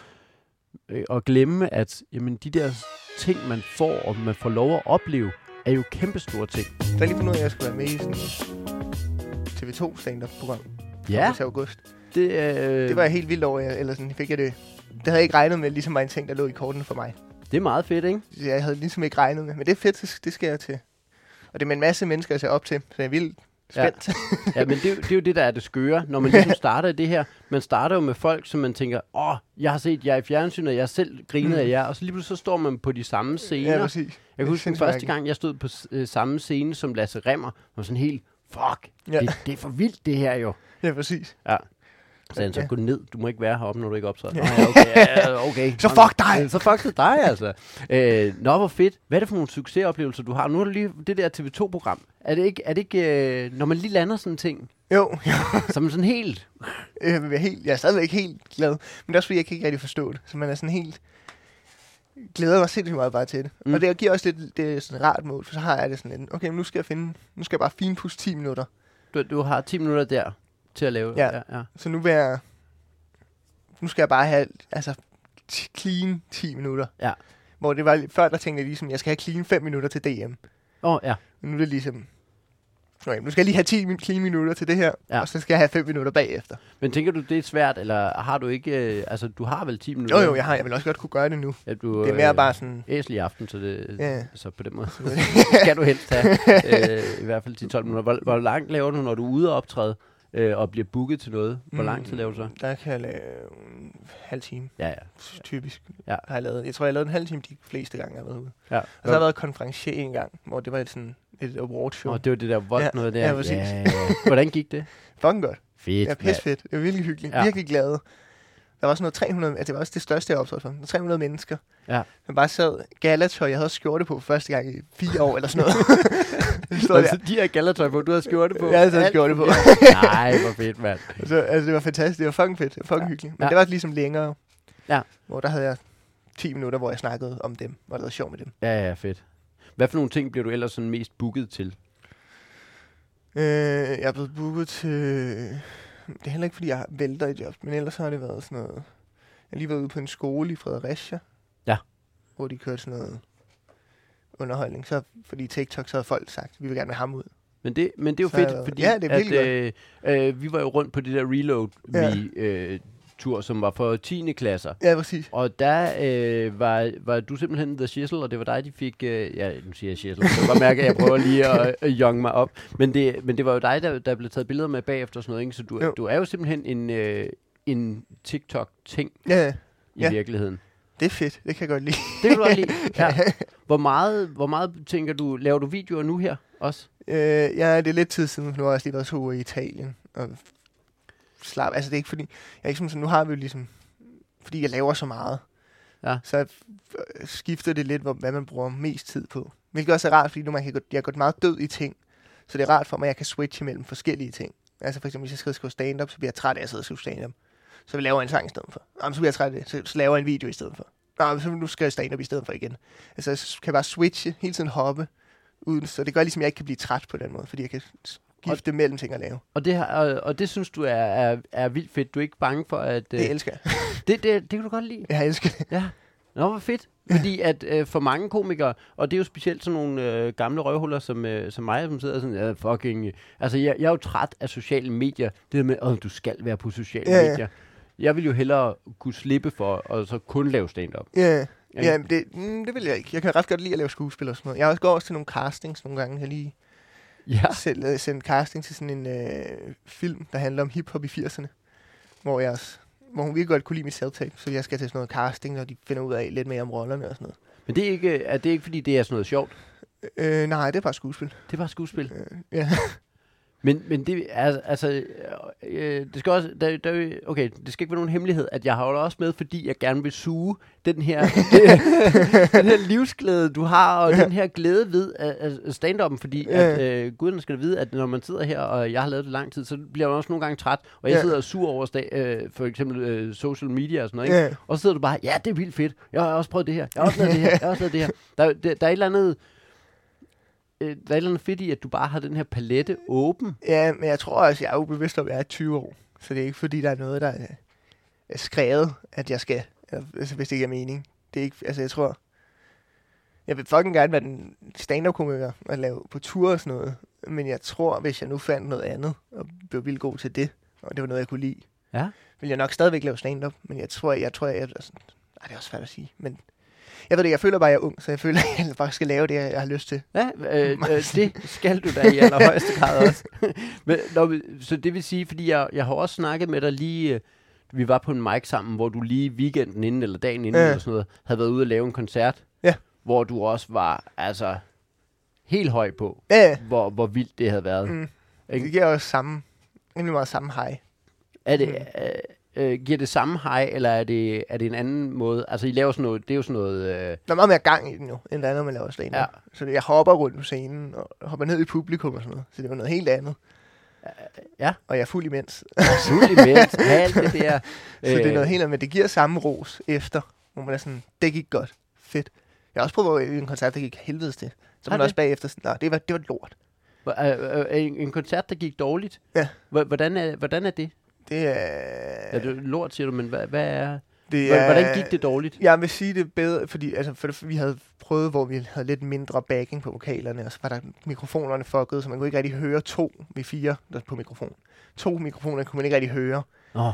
Øh, Og glemme, at jamen, de der ting, man får, og man får lov at opleve, er jo kæmpe store ting. Der er lige fundet ud af, at jeg skulle være med i sådan TV2 stand-up-program Ja, til august. Det, øh, Det var jeg helt vildt over, eller sådan fik jeg det. Det havde jeg ikke regnet med, ligesom var en ting, der lå i kortene for mig. det er meget fedt, ikke? Jeg havde ligesom ikke regnet med, men det er fedt, det- skal jeg til. Og det er med en masse mennesker, jeg ser op til, så jeg er vildt spændt. Ja, men det, er jo- det er jo det, der er det skøre, når man ligesom starter i det her. Man starter jo med folk, som man tænker, åh, jeg har set jer i fjernsynet, jeg selv grinet Mm. af jer, og så lige pludselig så står man på de samme scener. ja, præcis. Jeg kan huske den første gang, jeg stod på øh, samme scene som Lasse Remmer, og sådan helt, fuck, Ja. det, det er for vildt det her jo. Ja, præcis. Så han så, gå ned, du må ikke være heroppe, når du ikke optræder. Ja. Okay, ja, okay. Så fuck dig! øh, Så fuck det dig, altså. Øh, nå, hvor fedt. Hvad er det for nogle succesoplevelser, du har? Nu er det lige det der TV2-program. Er det ikke, er det ikke øh, når man lige lander sådan en ting, Jo, som sådan helt... jeg er, helt, jeg er stadigvæk helt glad. Men det er også fordi, jeg kan ikke rigtig forstå det. Så man er sådan helt... Glæder mig sindssygt meget bare til det. Mm. Og det giver også lidt det er sådan et rart mål, for så har jeg det sådan lidt, okay, men nu skal jeg finde, nu skal jeg bare finpudse 10 minutter. Du, du har 10 minutter der til at lave. Ja. ja, ja. Så nu vil jeg, nu skal jeg bare have, altså, clean 10 minutter. Ja. Hvor det var, før der tænkte jeg ligesom, jeg skal have clean 5 minutter til DM. Åh, oh, ja. Men nu er det ligesom, okay, nu skal jeg lige have 10 min- clean minutter til det her, Ja. og så skal jeg have 5 minutter bagefter. Men tænker du, det er svært, eller har du ikke... Øh, altså, du har vel 10 Jo, minutter? jo, jeg har, jeg vil også godt kunne gøre det nu. Ja, du, Det er mere øh, bare sådan, Æsel i aften, så det, Ja. så på den måde skal du helst have øh, i hvert fald 10-12 minutter. Hvor, hvor langt laver du, når du er ude og optræde øh, og bliver booket til noget? Hvor lang tid laver du så? Mm, Der kan jeg lave en halv time, Ja, ja. typisk. Ja. Har jeg, lavet. jeg tror, jeg lavet en halv time de fleste gange, jeg har været ude. ja. Og så har jeg været konferencier en gang, hvor det var et, sådan et award show. Og det var det der vold Ja, noget der. ja, præcis. ja, ja. Hvordan gik det? Fucking godt. Fedt. Ja, pisse fedt. Det var virkelig hyggeligt. Ja. Ja. Virkelig glad. Der var sådan noget 300, altså det var også det største, jeg optrådte for. Der var 300 mennesker. Ja. Man bare sad galatøj, jeg havde skjorte på første gang i fire år eller sådan noget. Så stod Og jeg, så de her gallertøj på, du har skjorte på. Jeg Alt skjorte på. Nej, hvor fedt, mand. så, altså, det var fantastisk. Det var fucking fedt. Det var fucking Ja. hyggeligt. Men Ja. det var ligesom længere. Ja. Hvor der havde jeg 10 minutter, hvor jeg snakkede om dem og lavede sjov med dem. Ja, ja, fedt. Hvad for nogle ting bliver du ellers sådan mest booket til? Øh, jeg er blevet booket til... Det er heller ikke, fordi jeg vælter i jobs, men ellers har det været sådan noget... Jeg har lige været ude på en skole i Fredericia. Ja. Hvor de kørte sådan noget underholdning. Så fordi TikTok, så havde folk sagt, vi vil gerne have ham ud. Men det, men det er jo Så fedt, fordi Ja, det er at, øh, øh, vi var jo rundt på det der Reload Ja. Me, øh, tur, som var for 10. klasser. Ja, præcis. Og der øh, var, var du simpelthen The Shizzle, og det var dig, de fik... Øh, ja, nu siger jeg Shizzle. Jeg kan mærke, at jeg prøver lige at øh, jonge mig op. Men det, men det var jo dig, der, der blev taget billeder med bagefter og sådan noget, ikke? Så du, Jo. du er jo simpelthen en, øh, en TikTok-ting Ja, i Ja. virkeligheden. det er fedt. Det kan jeg godt lide. Det kan du godt lide. Ja. Hvor, meget, hvor meget tænker du, laver du videoer nu her også? Øh, ja, det er lidt tid siden. Nu har jeg også lige været to uger i Italien. Og slap. Altså, det er ikke fordi... Jeg er ikke sådan, nu har vi jo ligesom... Fordi jeg laver så meget. Ja. Så skifter det lidt, hvad man bruger mest tid på. Hvilket også er rart, fordi nu man kan gå, jeg er gået meget død i ting. Så det er rart for mig, at jeg kan switche mellem forskellige ting. Altså for eksempel, hvis jeg skal skrive stand-up, så bliver jeg træt af at sidde og skrive stand-up. Så vi laver en sang i stedet for. Jamen, så bliver jeg træt af det. Så, så laver jeg en video i stedet for. Nå, så nu skal jeg stand-up i stedet for igen. Altså, så kan jeg bare switche, hele tiden hoppe. Uden, så det gør ligesom, at jeg ikke kan blive træt på den måde, fordi jeg kan skifte mellem ting at lave. Og det, og, og det synes du er, er, er vildt fedt. Du er ikke bange for, at... Øh, Det elsker jeg. det, det, det kan du godt lide. Jeg elsker det. Ja. Nå, hvor fedt. Fordi at øh, for mange komikere, og det er jo specielt sådan nogle øh, gamle røvhuller som, øh, som mig, som sidder sådan, ja, fucking... Øh, altså, jeg, jeg er jo træt af sociale medier. Det der med, at du skal være på sociale Ja, ja. medier. Jeg vil jo hellere kunne slippe for, og så kun lave stand-up. Ja, ja men det, mm, det vil jeg ikke. Jeg kan ret godt lide at lave skuespil og sådan noget. Jeg har også til nogle castings nogle gange. Jeg lige Ja. selv øh, sendt casting til sådan en øh, film, der handler om hiphop i 80'erne. Hvor, jeg, også- hvor hun virkelig godt kunne lide mit self-tape. Så jeg skal til sådan noget casting, og de finder ud af lidt mere om rollerne og sådan Men det er ikke, er det ikke, fordi det er sådan noget sjovt? noget. Øh, nej, det er bare skuespil. Det er bare skuespil. Øh, ja. Men, men det er altså, øh, det skal også, der, der, okay, det skal ikke være nogen hemmelighed, at jeg holder også med, fordi jeg gerne vil suge den her, den her livsglæde, du har, og den her glæde ved at stand-up'en, fordi at, øh, guderne skal vide, at når man sidder her, og jeg har lavet det lang tid, så bliver man også nogle gange træt, og jeg sidder og sur over sta- øh, for eksempel øh, social media og sådan noget, ikke? Og så sidder du bare, ja, det er vildt fedt. Jeg har også prøvet det her. Jeg har også lavet det her. Jeg har også lavet det her. Der, der, der er et eller andet... Øh, der er et eller andet fedt i, at du bare har den her palette åben. Ja, men jeg tror også, jeg er jo bevidst om, at jeg er 20 år. Så det er ikke fordi, der er noget, der er, er skrevet, at jeg skal. Altså, hvis det giver mening. Det er ikke, altså jeg tror, jeg vil fucking gerne være den stand-up-komiker og lave på tur og sådan noget. Men jeg tror, hvis jeg nu fandt noget andet, og blev vildt god til det, og det var noget, jeg kunne lide, Ja. vil jeg nok stadigvæk lave stand-up. Men jeg tror, jeg tror, jeg, altså, nej, det er også svært at sige. Men jeg ved det, jeg føler bare, at jeg er ung, så jeg føler, at jeg bare skal lave det, jeg har lyst til. Ja, øh, øh, det skal du da i allerhøjeste grad også. Men, når vi, så det vil sige, fordi jeg, jeg har også snakket med dig lige... øh, Vi var på en mic sammen, hvor du lige weekenden inden, eller dagen inden, Ja. eller sådan noget, havde været ude og lave en koncert. Ja. Hvor du også var, altså, helt høj på, Ja, ja. hvor, hvor vildt det havde været. Mm. Ikke? Det giver også samme, rimelig meget samme hej. Er det, Mm. øh, øh, giver det samme hej, eller er det, er det en anden måde? Altså, I laver sådan noget, det er jo sådan noget... Øh, Der er meget mere gang i den jo, end det andet, man laver stand Ja. ja. Så jeg hopper rundt på scenen, og hopper ned i publikum og sådan noget. Så det var noget helt andet. ja. Og jeg er fuld imens. fuld imens, alt det der. Så det er noget helt andet, men det giver samme ros efter, hvor man er sådan, det gik godt. Fedt. Jeg har også prøvet at en koncert, der gik helvedes til. Så man også bagefter sådan, nej, det var, det var lort. Øh, øh, en, en koncert, der gik dårligt. Ja. Hvor- Hvordan er, hvordan er det? Det er... Ja, det er lort, siger du, men hvad, hvad er... det Hvor- Hvordan gik det dårligt? Jeg vil sige det bedre, fordi altså, for det, vi havde prøvet, hvor vi havde lidt mindre backing på vokalerne, og så var der mikrofonerne fucket, så man kunne ikke rigtig høre to, vi fire der på mikrofon. To mikrofoner kunne man ikke rigtig høre. Åh,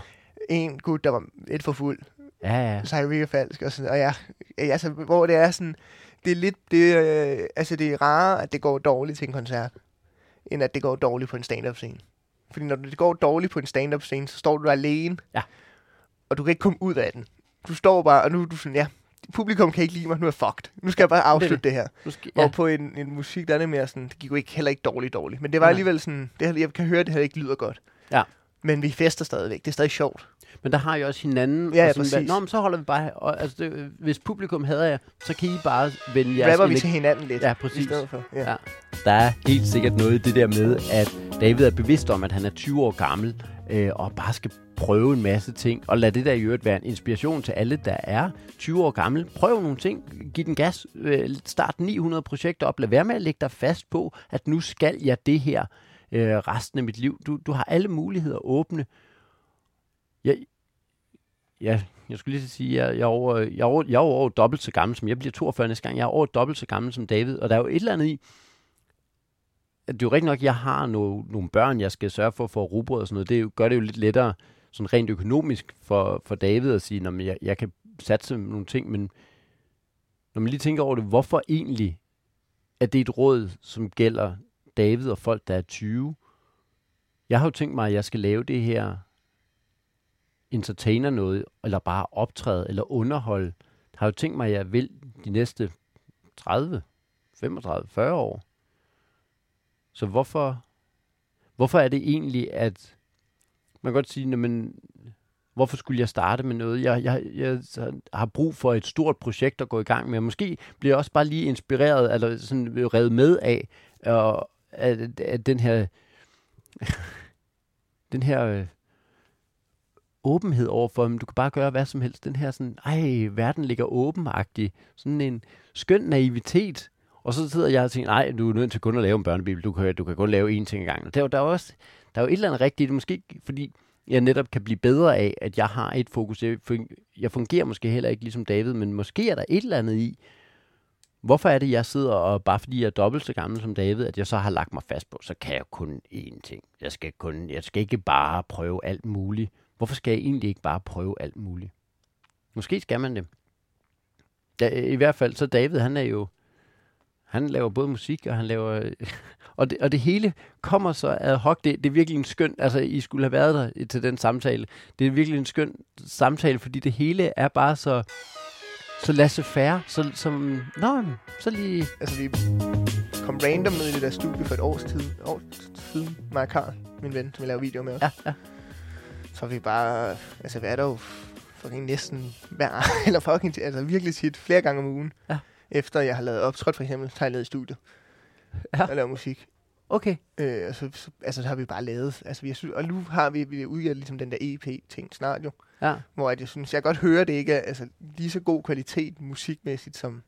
En gut, der var lidt for fuld, ja, ja. så er mega falsk, og, sådan, og ja, altså, hvor det er sådan, det er lidt, det, øh, altså det er rarere, at det går dårligt til en koncert, end at det går dårligt på en stand-up scene. Fordi når det går dårligt på en stand-up scene, så står du alene, Ja. og du kan ikke komme ud af den. Du står bare, og nu er du sådan, ja, publikum kan ikke lide mig, nu er jeg fucked. Nu skal jeg bare afslutte det, det her. Nu skal, Ja. Hvor på en, en musik, der er mere sådan, det gik jo ikke, heller ikke dårligt dårligt. Men det var alligevel sådan, det, her- jeg kan høre, at det her ikke lyder godt. Ja. Men vi fester stadigvæk. Det er stadig sjovt. Men der har jo også hinanden. Ja, og sådan, præcis. Nå, men så holder vi bare... Og, altså, det, hvis publikum hader jer, så kan I bare vende jeres... Rapper vi til hinanden lidt. Ja, præcis. I stedet for. Ja. Ja. Der er helt sikkert noget i det der med, at David er bevidst om, at han er 20 år gammel, øh, og bare skal prøve en masse ting, og lad det der i øvrigt være en inspiration til alle, der er 20 år gammel. Prøv nogle ting, giv den gas, øh, start 900 projekter op, lad være med at lægge dig fast på, at nu skal jeg det her øh, resten af mit liv. Du, du har alle muligheder åbne. Jeg, ja, jeg skulle lige sige, sige, jeg, jeg, er over, jeg, er over, jeg er over dobbelt så gammel som jeg bliver 42 næste gang. Jeg er over dobbelt så gammel som David, og der er jo et eller andet i, at det er jo rigtigt nok, at jeg har no, nogle børn, jeg skal sørge for at få rugbrød og sådan noget. Det gør det jo lidt lettere, sådan rent økonomisk for, for David at sige, at jeg, jeg kan satse nogle ting, men når man lige tænker over det, hvorfor egentlig er det et råd, som gælder David og folk, der er 20? Jeg har jo tænkt mig, at jeg skal lave det her entertainer noget, eller bare optræde, eller underholde. Jeg har jo tænkt mig, at jeg vil de næste 30, 35, 40 år. Så hvorfor, hvorfor er det egentlig, at man kan godt sige, men hvorfor skulle jeg starte med noget? Jeg, jeg, jeg har brug for et stort projekt at gå i gang med. Måske bliver jeg også bare lige inspireret, eller sådan revet med af, og, at, at den her, den her øh, åbenhed overfor, at du kan bare gøre hvad som helst. Den her sådan, ej, verden ligger åbenagtig. Sådan en skøn naivitet. Og så sidder jeg og tænker, nej, du er nødt til kun at lave en børnebibel. Du kan, du kan kun lave én ting ad gangen. Der, der, er også, der er jo et eller andet rigtigt, måske fordi jeg netop kan blive bedre af, at jeg har et fokus. Jeg Jeg fungerer måske heller ikke ligesom David, men måske er der et eller andet i, hvorfor er det, jeg sidder og bare fordi jeg er dobbelt så gammel som David, at jeg så har lagt mig fast på, så kan jeg kun én ting. Jeg skal, kun, jeg skal ikke bare prøve alt muligt. Hvorfor skal jeg egentlig ikke bare prøve alt muligt? Måske skal man det. Ja, I hvert fald, så David, han er jo, han laver både musik, og han laver, og det, og det hele kommer så ad hoc. Det, det er virkelig en skøn, altså I skulle have været der til den samtale. Det er virkelig en skøn samtale, fordi det hele er bare så, så laissez faire, så, som, nå, så lige, Altså, vi, kom random ned i det der studie for et års tid, år siden. Mig og Karl, min ven, som jeg laver videoer med os. Ja, ja. Så har vi bare, altså hvad er der jo fucking næsten hver, eller fucking, altså virkelig tit, flere gange om ugen. Ja. Efter jeg har lavet optrådt for eksempel, tager jeg ned i studiet Ja. og laver musik. Okay. Øh, og så, så, altså, så har vi bare lavet, altså vi har, sy- og nu har vi, vi udgivet ligesom den der EP-ting snart jo, Ja. hvor at jeg synes, jeg kan godt høre, det ikke er altså, lige så god kvalitet musikmæssigt, som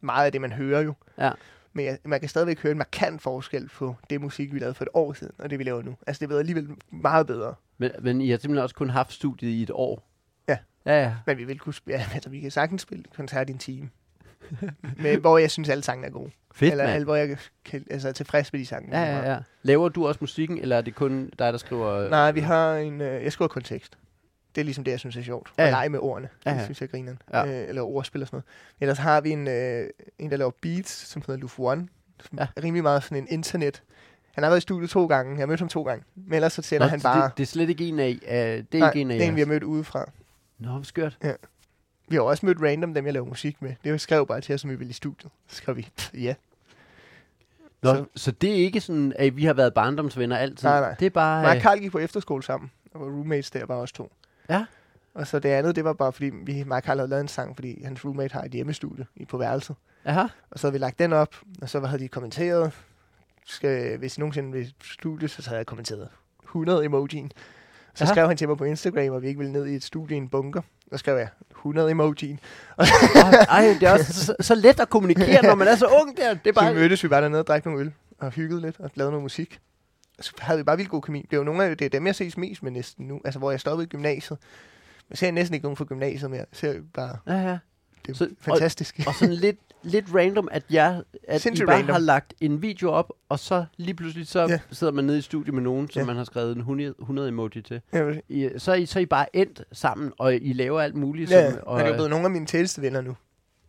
meget af det, man hører jo. Ja. Men jeg, man kan stadigvæk høre en markant forskel på det musik, vi lavede for et år siden, og det, vi laver nu. Altså, det er blevet alligevel meget bedre. Men, men I har simpelthen også kun haft studiet i et år? Ja. Ja, ja. Men vi vil kunne spille, ja, altså, vi kan sagtens spille koncert i en time. Men, hvor jeg synes, alle sangene er gode. Fedt, Eller alle, hvor jeg kan, altså, er tilfreds med de sange. Ja, ja, ja. Laver du også musikken, eller er det kun dig, der skriver... Nej, vi har en... Øh, jeg skriver kun tekst. Det er ligesom det, jeg synes er sjovt. Ja, Ja, ja. At lege med ordene. Ja, Ja, ja. Det synes jeg griner. Ja. Ja. Øh, eller ordspil og sådan noget. Ellers har vi en, øh, en der laver beats, som hedder Luf One. Som Ja. ja. er rimelig meget sådan en internet. Han har været i studiet to gange. Jeg har mødt ham to gange. Men ellers så sender Nå, han bare... Det, det er slet ikke en af... Uh, det er Nej, ikke en af det er en, vi har mødt udefra. Nå, skørt. Vi har også mødt random dem, jeg laver musik med. Det skrev bare til os, som vi ville i studiet. Så skrev vi, "Pff, ja. Nå, så, Så- det er ikke sådan, at vi har været barndomsvenner altid? Nej, nej. Det er bare... Mig og øh, gik på efterskole sammen, og var roommates der, bare os to. Ja. Og så det andet, det var bare, fordi vi, og Carl havde lavet en sang, fordi hans roommate har et hjemmestudie i på værelset. Aha. Og så havde vi lagt den op, og så havde de kommenteret, skal, hvis I nogensinde vil studie, så havde jeg kommenteret 100 emojien. Så Ja. skrev han til mig på Instagram, at vi ikke ville ned i et studie i en bunker. Så skrev jeg 100 emojien. Åh, Ej, det er også så, så let at kommunikere, når man er så ung der. Det er Så bare... mødtes vi bare dernede og drak nogle øl, og hyggede lidt, og lavede noget musik. Og havde vi bare vildt god kemi. Det er jo nogle af det er dem, jeg ses mest med næsten nu. Altså, hvor jeg stoppede i gymnasiet. Jeg ser næsten ikke nogen fra gymnasiet mere. Jeg ser bare, Ja, ja. det er Så- fantastisk. Og sådan lidt, lidt random, at jeg at I Sindssygt bare random. har lagt en video op, og så lige pludselig så Ja. sidder man nede i studiet med nogen, som Ja. man har skrevet en 100, 100 emoji til. Vil- I, så, er I, så er I bare endt sammen, og I laver alt muligt. Ja, som, og og, det er blevet nogle af mine tætteste venner nu.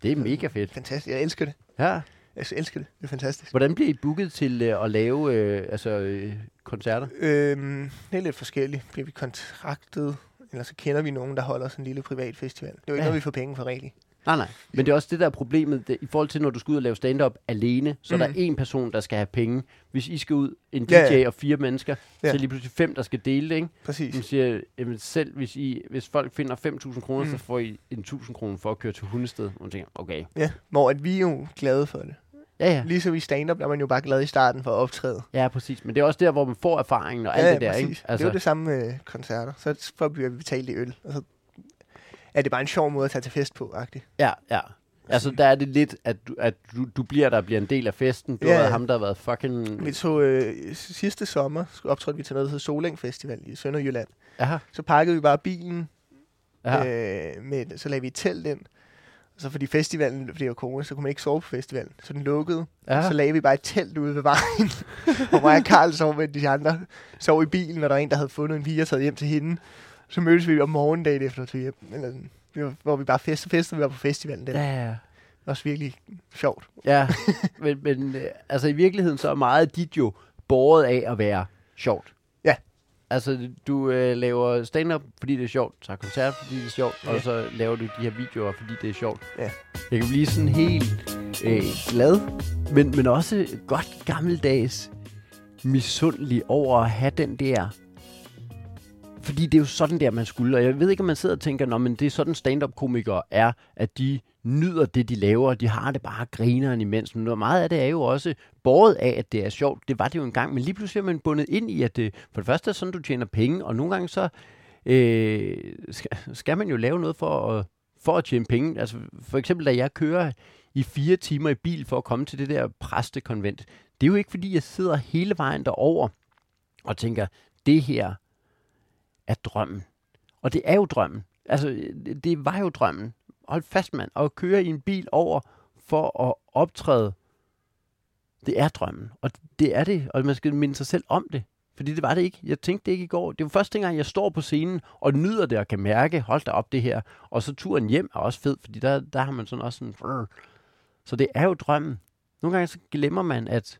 det er mega fedt. Fantastisk. Jeg elsker det. Ja. Jeg elsker det. Det er fantastisk. Hvordan bliver I booket til øh, at lave øh, altså, øh, koncerter? Øhm, det er lidt forskelligt. Bliver vi kontraktet, eller så kender vi nogen, der holder sådan en lille privat festival. Det er jo ikke Ja. noget, vi får penge for rigtigt. Nej, nej. Men det er også det, der er problemet. Det, I forhold til, når du skal ud og lave stand-up alene, så mm. er der Mm. en person, der skal have penge. Hvis I skal ud, en DJ Ja, ja. og fire mennesker, ja. så er lige pludselig fem, der skal dele det, ikke? Præcis. Man siger, jamen selv hvis, I, hvis folk finder 5.000 kroner, mm. så Mm. får I en 1.000 kroner for at køre til hundested. Og man tænker, okay. Ja, hvor at vi er jo glade for det. Ja, ja. Ligesom i stand-up, der er man jo bare glad i starten for at optræde. Ja, præcis. Men det er også der, hvor man får erfaringen og alt ja, det der, præcis. ikke? Altså. Det er jo det samme med koncerter. Så får vi betalt i øl. Og så er det bare en sjov måde at tage til fest på, agtigt. Ja, ja. Altså, der er det lidt, at du, at du, du bliver der bliver en del af festen. Du Ja, ja. ham, der har været fucking... Vi tog øh, sidste sommer, optrådte vi til noget, der hedder Soling Festival i Sønderjylland. Aha, Så pakkede vi bare bilen, ja. øh, med, så lagde vi et telt ind. Så fordi festivalen, fordi det var corona, så kunne man ikke sove på festivalen. Så den lukkede. ja. Så lagde vi bare et telt ude ved vejen. og mig og Karl sov med de andre. Sov i bilen, og der var en, der havde fundet en pige og taget hjem til hende. Så mødtes vi om morgenen dagen efter til hjem. Eller, sådan. hvor vi bare festede, festede, vi var på festivalen. Det var Ja, ja. også virkelig sjovt. Ja, men, men øh, altså i virkeligheden så er meget af dit jo båret af at være sjovt. Altså du øh, laver stand-up, fordi det er sjovt, tager koncert, fordi det er sjovt, ja. og så laver du de her videoer, fordi det er sjovt. Ja. Jeg kan blive sådan helt øh, glad, men, men også godt gammeldags misundelig over at have den der fordi det er jo sådan der, man skulle. Og jeg ved ikke, om man sidder og tænker, Nå, men det er sådan stand-up-komikere er, at de nyder det, de laver, og de har det bare grineren imens. Men noget meget af det er jo også båret af, at det er sjovt. Det var det jo engang, men lige pludselig er man bundet ind i, at det for det første er sådan, du tjener penge, og nogle gange så øh, skal, skal man jo lave noget for at, for at tjene penge. Altså for eksempel, da jeg kører i fire timer i bil for at komme til det der præstekonvent, det er jo ikke, fordi jeg sidder hele vejen derover og tænker, det her er drømmen. Og det er jo drømmen. Altså, det, det var jo drømmen. Hold fast, mand. Og køre i en bil over for at optræde, det er drømmen. Og det er det, og man skal minde sig selv om det. Fordi det var det ikke. Jeg tænkte det ikke i går. Det var første gang, jeg står på scenen og nyder det og kan mærke, hold da op det her. Og så turen hjem er også fed, fordi der, der har man sådan også sådan... Brrr. Så det er jo drømmen. Nogle gange så glemmer man, at...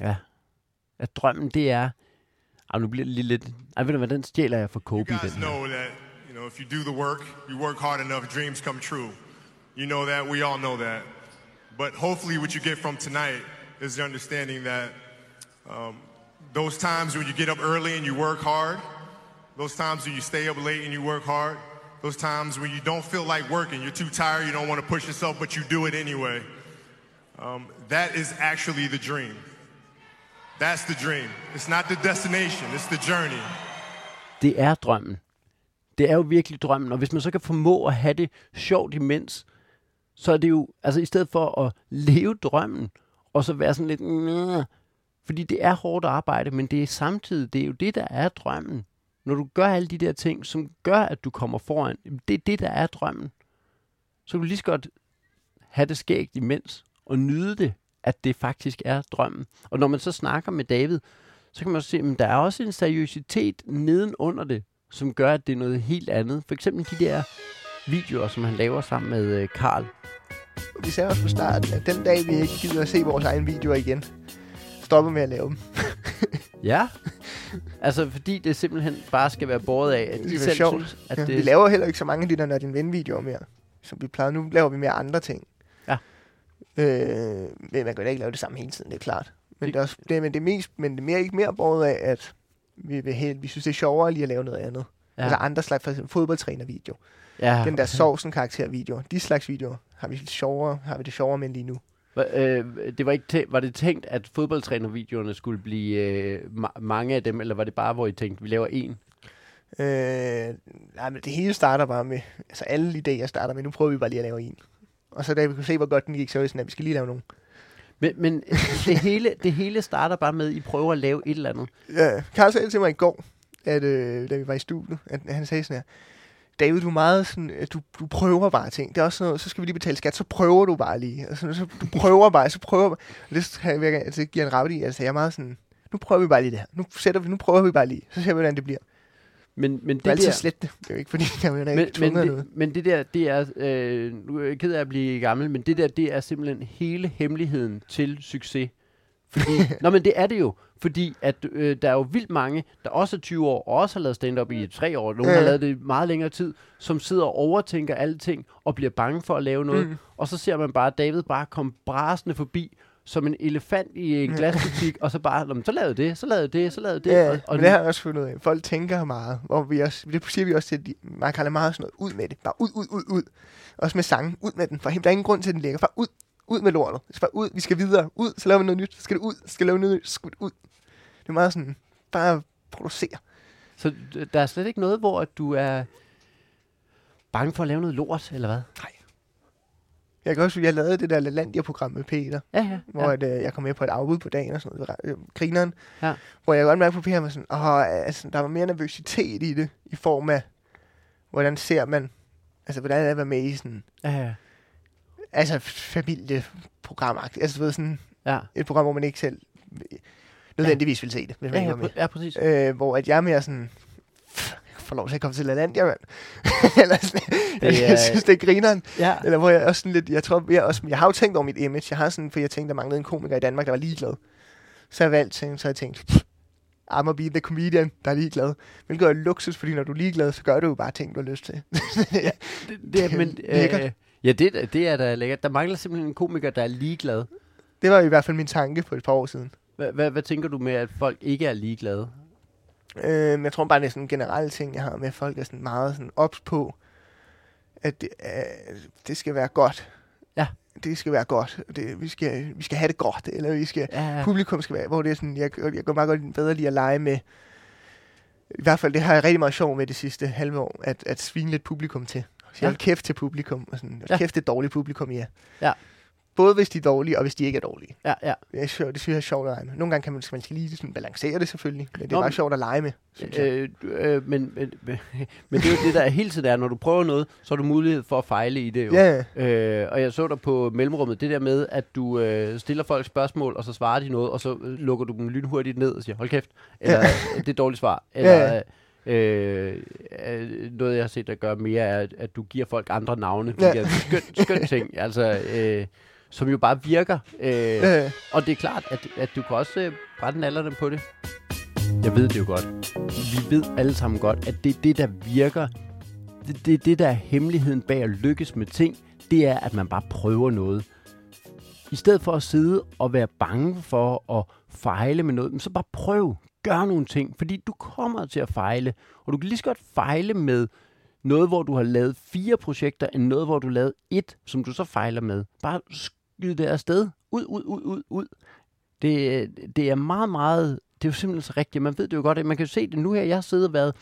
Ja, at drømmen det er... Ej, nu bliver det lige lidt... Ej, ved du hvad, den stjæler jeg fra You Kobe. guys Den her. know that, you know, if you do the work, you work hard enough, dreams come true. You know that, we all know that. But hopefully, what you get from tonight is the understanding that um, those times when you get up early and you work hard, those times when you stay up late and you work hard, those times when you don't feel like working, you're too tired, you don't want to push yourself, but you do it anyway. Um, that is actually the dream. That's the dream. It's not the destination, it's the journey. Det er drømmen. Det er jo virkelig drømmen, og hvis man så kan formå at have det sjovt imens, så er det jo, altså i stedet for at leve drømmen, og så være sådan lidt, Næh. fordi det er hårdt arbejde, men det er samtidig, det er jo det, der er drømmen. Når du gør alle de der ting, som gør, at du kommer foran, det er det, der er drømmen. Så kan du lige så godt have det skægt imens, og nyde det, at det faktisk er drømmen. Og når man så snakker med David, så kan man også se, at der er også en seriøsitet nedenunder det, som gør, at det er noget helt andet. For eksempel de der videoer, som han laver sammen med øh, Karl. Vi sagde også på starten, at den dag, vi ikke gider at se vores egne videoer igen, stopper med at lave dem. Ja, altså fordi det simpelthen bare skal være båret af, at Det de er selv sjovt. synes, at Ja, det Vi laver heller ikke så mange af de der Når din ven videoer mere, som vi plejede. Nu laver vi mere andre ting. Øh, men man kan da ikke lave det samme hele tiden, det er klart. Men Det- det, er, også, det, men det er, mest, men det er mere, ikke mere båret af, at vi, vil helt, vi synes, det er sjovere lige at lave noget andet. Ja. Altså andre slags, for eksempel fodboldtræner-video. ja. Den der sovsen karakter-video. De slags videoer har vi lidt sjovere, har vi det sjovere med lige nu. Hva- Øh, det var, ikke tæ- var det tænkt, at fodboldtrænervideoerne skulle blive øh, ma- mange af dem, eller var det bare, hvor I tænkte, vi laver en? Øh, nej, men det hele starter bare med, altså alle idéer starter med, nu prøver vi bare lige at lave en. Og så da vi kunne se, hvor godt den gik, så var vi sådan, at vi skal lige lave nogen. Men, men det, hele, det hele starter bare med, at I prøver at lave et eller andet. Ja, Karl sagde til mig i går, at, øh, da vi var i studiet, at han sagde sådan her, David, du er meget sådan, at du, du prøver bare ting. Det er også sådan noget, så skal vi lige betale skat, så prøver du bare lige. Altså, så du prøver bare, så prøver Og det, jeg altså, det giver en rabat i. Altså, jeg er meget sådan, nu prøver vi bare lige det her. Nu, sætter vi, nu prøver vi bare lige. Så ser vi, hvordan det bliver. Men, men Det er det altid der, slet det. Det er jo ikke, fordi jeg er men, ikke men, af noget. det, men det der, det er, øh, nu er jeg ked af at blive gammel, men det der, det er simpelthen hele hemmeligheden til succes. Fordi, nå, men det er det jo, fordi at øh, der er jo vildt mange, der også er 20 år, og også har lavet stand-up i tre år, nogle Ja. har lavet det meget længere tid, som sidder og overtænker alting, og bliver bange for at lave noget, mm. og så ser man bare David bare komme brasende forbi, som en elefant i en glasbutik, og så bare, "Nå, men så lavede det, så lavede det, så lavede det. Ja, og, og men det har jeg også fundet ud af. Folk tænker meget, hvor vi også, det siger vi også til, at de, man kalder meget sådan noget, ud med det. Bare ud, ud, ud, ud. Også med sange, ud med den. For der er ingen grund til, at den ligger. Bare ud, ud med lortet. Skal bare ud, vi skal videre. Ud, så laver vi noget nyt. Så skal det ud, så skal lave noget nyt. Så skal ud. Det er meget sådan, bare producere. Så der er slet ikke noget, hvor at du er bange for at lave noget lort, eller hvad? Jeg kan også, jeg lavede det der LaLandia-program med Peter, Ja, ja. hvor ja. at, øh, jeg kom med på et afbud på dagen og sådan noget. Øh, Grineren. Ja. Hvor jeg godt mærke på Peter, var sådan, åh, altså, der var mere nervøsitet i det, i form af, hvordan ser man, altså, hvordan er det at være med i sådan, ja, ja. altså familieprogram Altså, du ved, sådan ja. et program, hvor man ikke selv nødvendigvis vil se det, hvis man Ja, ikke ja, var med. ja, præcis. Øh, hvor at jeg er mere sådan, "Pff, jeg får lov til at komme til LaLandia, mand. Eller sådan, Det jeg, jeg synes, det er grineren. Ja, Eller hvor jeg også sådan lidt, jeg tror, jeg, også, jeg har jo tænkt over mit image. Jeg har sådan, for jeg tænkte, der manglede en komiker i Danmark, der var ligeglad. Så jeg valgt til, så jeg tænkt, "Pff, I'm be the comedian, der er ligeglad. Hvilket er luksus, fordi når du er ligeglad, så gør du jo bare ting, du har lyst til. det, det, er, men, øh, ja, det, det er da lækkert. Der mangler simpelthen en komiker, der er ligeglad. det var i hvert fald min tanke for et par år siden. Hvad tænker du med, at folk ikke er ligeglade? Øh, jeg tror bare, det er sådan en generel ting, jeg har med, at folk er sådan meget sådan ops på, at det, øh, det skal være godt. Ja. Det skal være godt. Det, vi, skal, vi skal have det godt, eller vi skal, Ja, ja. publikum skal være, hvor det er sådan, jeg, jeg går meget godt bedre lige at lege med, i hvert fald, det har jeg rigtig meget sjov med det sidste halve år, at, at svine lidt publikum til. Så Ja. kæft til publikum, og sådan, Ja. kæft det dårligt publikum, ja. Ja. Både hvis de er dårlige, og hvis de ikke er dårlige. ja, ja. Det, er sjovt, det synes jeg er sjovt at lege med. Nogle gange kan man, skal man skal lige sådan balancere det selvfølgelig, men det er Nå, bare sjovt at lege med, synes jeg. Øh, du- øh, men, men, men, men det er jo det, der er hele tiden er, når du prøver noget, så har du mulighed for at fejle i det jo. Ja, ja. Øh, og jeg så dig på mellemrummet, det der med, at du øh, stiller folk spørgsmål, og så svarer de noget, og så øh, lukker du dem lynhurtigt ned og siger, hold kæft, eller ja. det er dårligt svar. Eller, Ja, Øh, øh, noget, jeg har set dig gøre mere, er, at, du giver folk andre navne. Ja. Ja. Skøn, skøn ting, altså, øh, som jo bare virker. Øh, Ja. og det er klart, at, at du kan også øh, brænde alder dem på det. Jeg ved det jo godt. Vi ved alle sammen godt, at det er det, der virker. Det, det det, der er hemmeligheden bag at lykkes med ting. Det er, at man bare prøver noget. i stedet for at sidde og være bange for at fejle med noget, så bare prøv. Gør nogle ting, fordi du kommer til at fejle. Og du kan lige så godt fejle med noget, hvor du har lavet fire projekter, end noget, hvor du har lavet et, som du så fejler med. Bare skyd det afsted. Ud, ud, ud, ud, ud. Det, det er meget, meget... Det er jo simpelthen så rigtigt. Man ved det jo godt. Man kan jo se det nu her. Jeg har siddet og været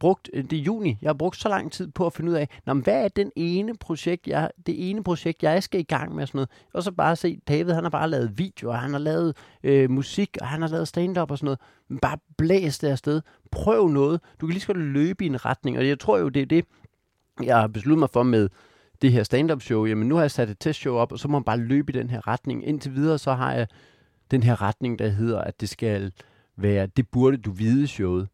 brugt, øh, det er juni, jeg har brugt så lang tid på at finde ud af, Nå, men hvad er den ene projekt, jeg, det ene projekt, jeg skal i gang med, og sådan noget. Og så bare se, David, han har bare lavet videoer, han har lavet øh, musik, og han har lavet stand-up og sådan noget. Men bare blæs det afsted. Prøv noget. Du kan lige så godt løbe i en retning, og jeg tror jo, det er det, jeg har besluttet mig for med det her stand-up show. Jamen, nu har jeg sat et testshow op, og så må man bare løbe i den her retning. Indtil videre, så har jeg den her retning, der hedder, at det skal være, det burde du vide showet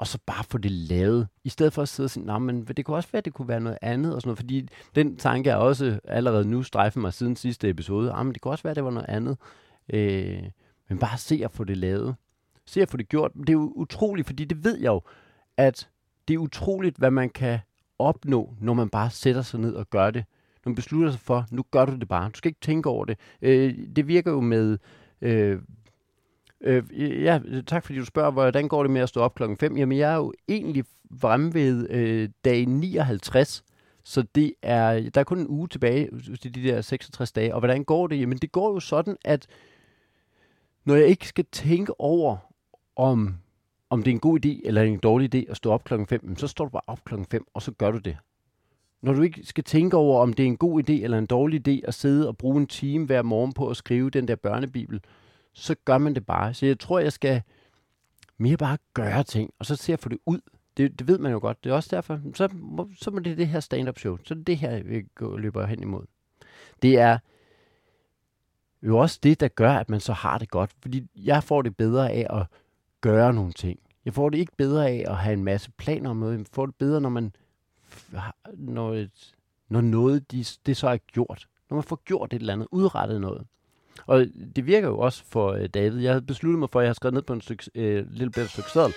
og så bare få det lavet. I stedet for at sidde og sige, men det kunne også være, at det kunne være noget andet, og sådan noget, fordi den tanke er også allerede nu strejfet mig siden sidste episode. Ah, men det kunne også være, at det var noget andet. Øh, men bare se at få det lavet. Se at få det gjort. Det er jo utroligt, fordi det ved jeg jo, at det er utroligt, hvad man kan opnå, når man bare sætter sig ned og gør det. Når man beslutter sig for, nu gør du det bare. Du skal ikke tænke over det. Øh, det virker jo med øh, Øh, ja, tak fordi du spørger, hvordan går det med at stå op klokken 5? Jamen, jeg er jo egentlig fremme ved øh, dag 59, så det er, der er kun en uge tilbage til de der 66 dage. Og hvordan går det? Jamen, det går jo sådan, at når jeg ikke skal tænke over, om, om det er en god idé eller en dårlig idé at stå op klokken 5, så står du bare op klokken 5, og så gør du det. Når du ikke skal tænke over, om det er en god idé eller en dårlig idé at sidde og bruge en time hver morgen på at skrive den der børnebibel, så gør man det bare. Så jeg tror, jeg skal mere bare gøre ting, og så se at få det ud. Det, det ved man jo godt. Det er også derfor, så så må det det her stand-up show. Så det her, vi går, løber hen imod. Det er jo også det, der gør, at man så har det godt. Fordi jeg får det bedre af at gøre nogle ting. Jeg får det ikke bedre af at have en masse planer om noget. Jeg får det bedre, når man når, et, når noget de, det så er gjort. Når man får gjort et eller andet, udrettet noget. Og det virker jo også for øh, David. Jeg havde besluttet mig for, at jeg har skrevet ned på en stykke, øh, lille bedre stykke seddel,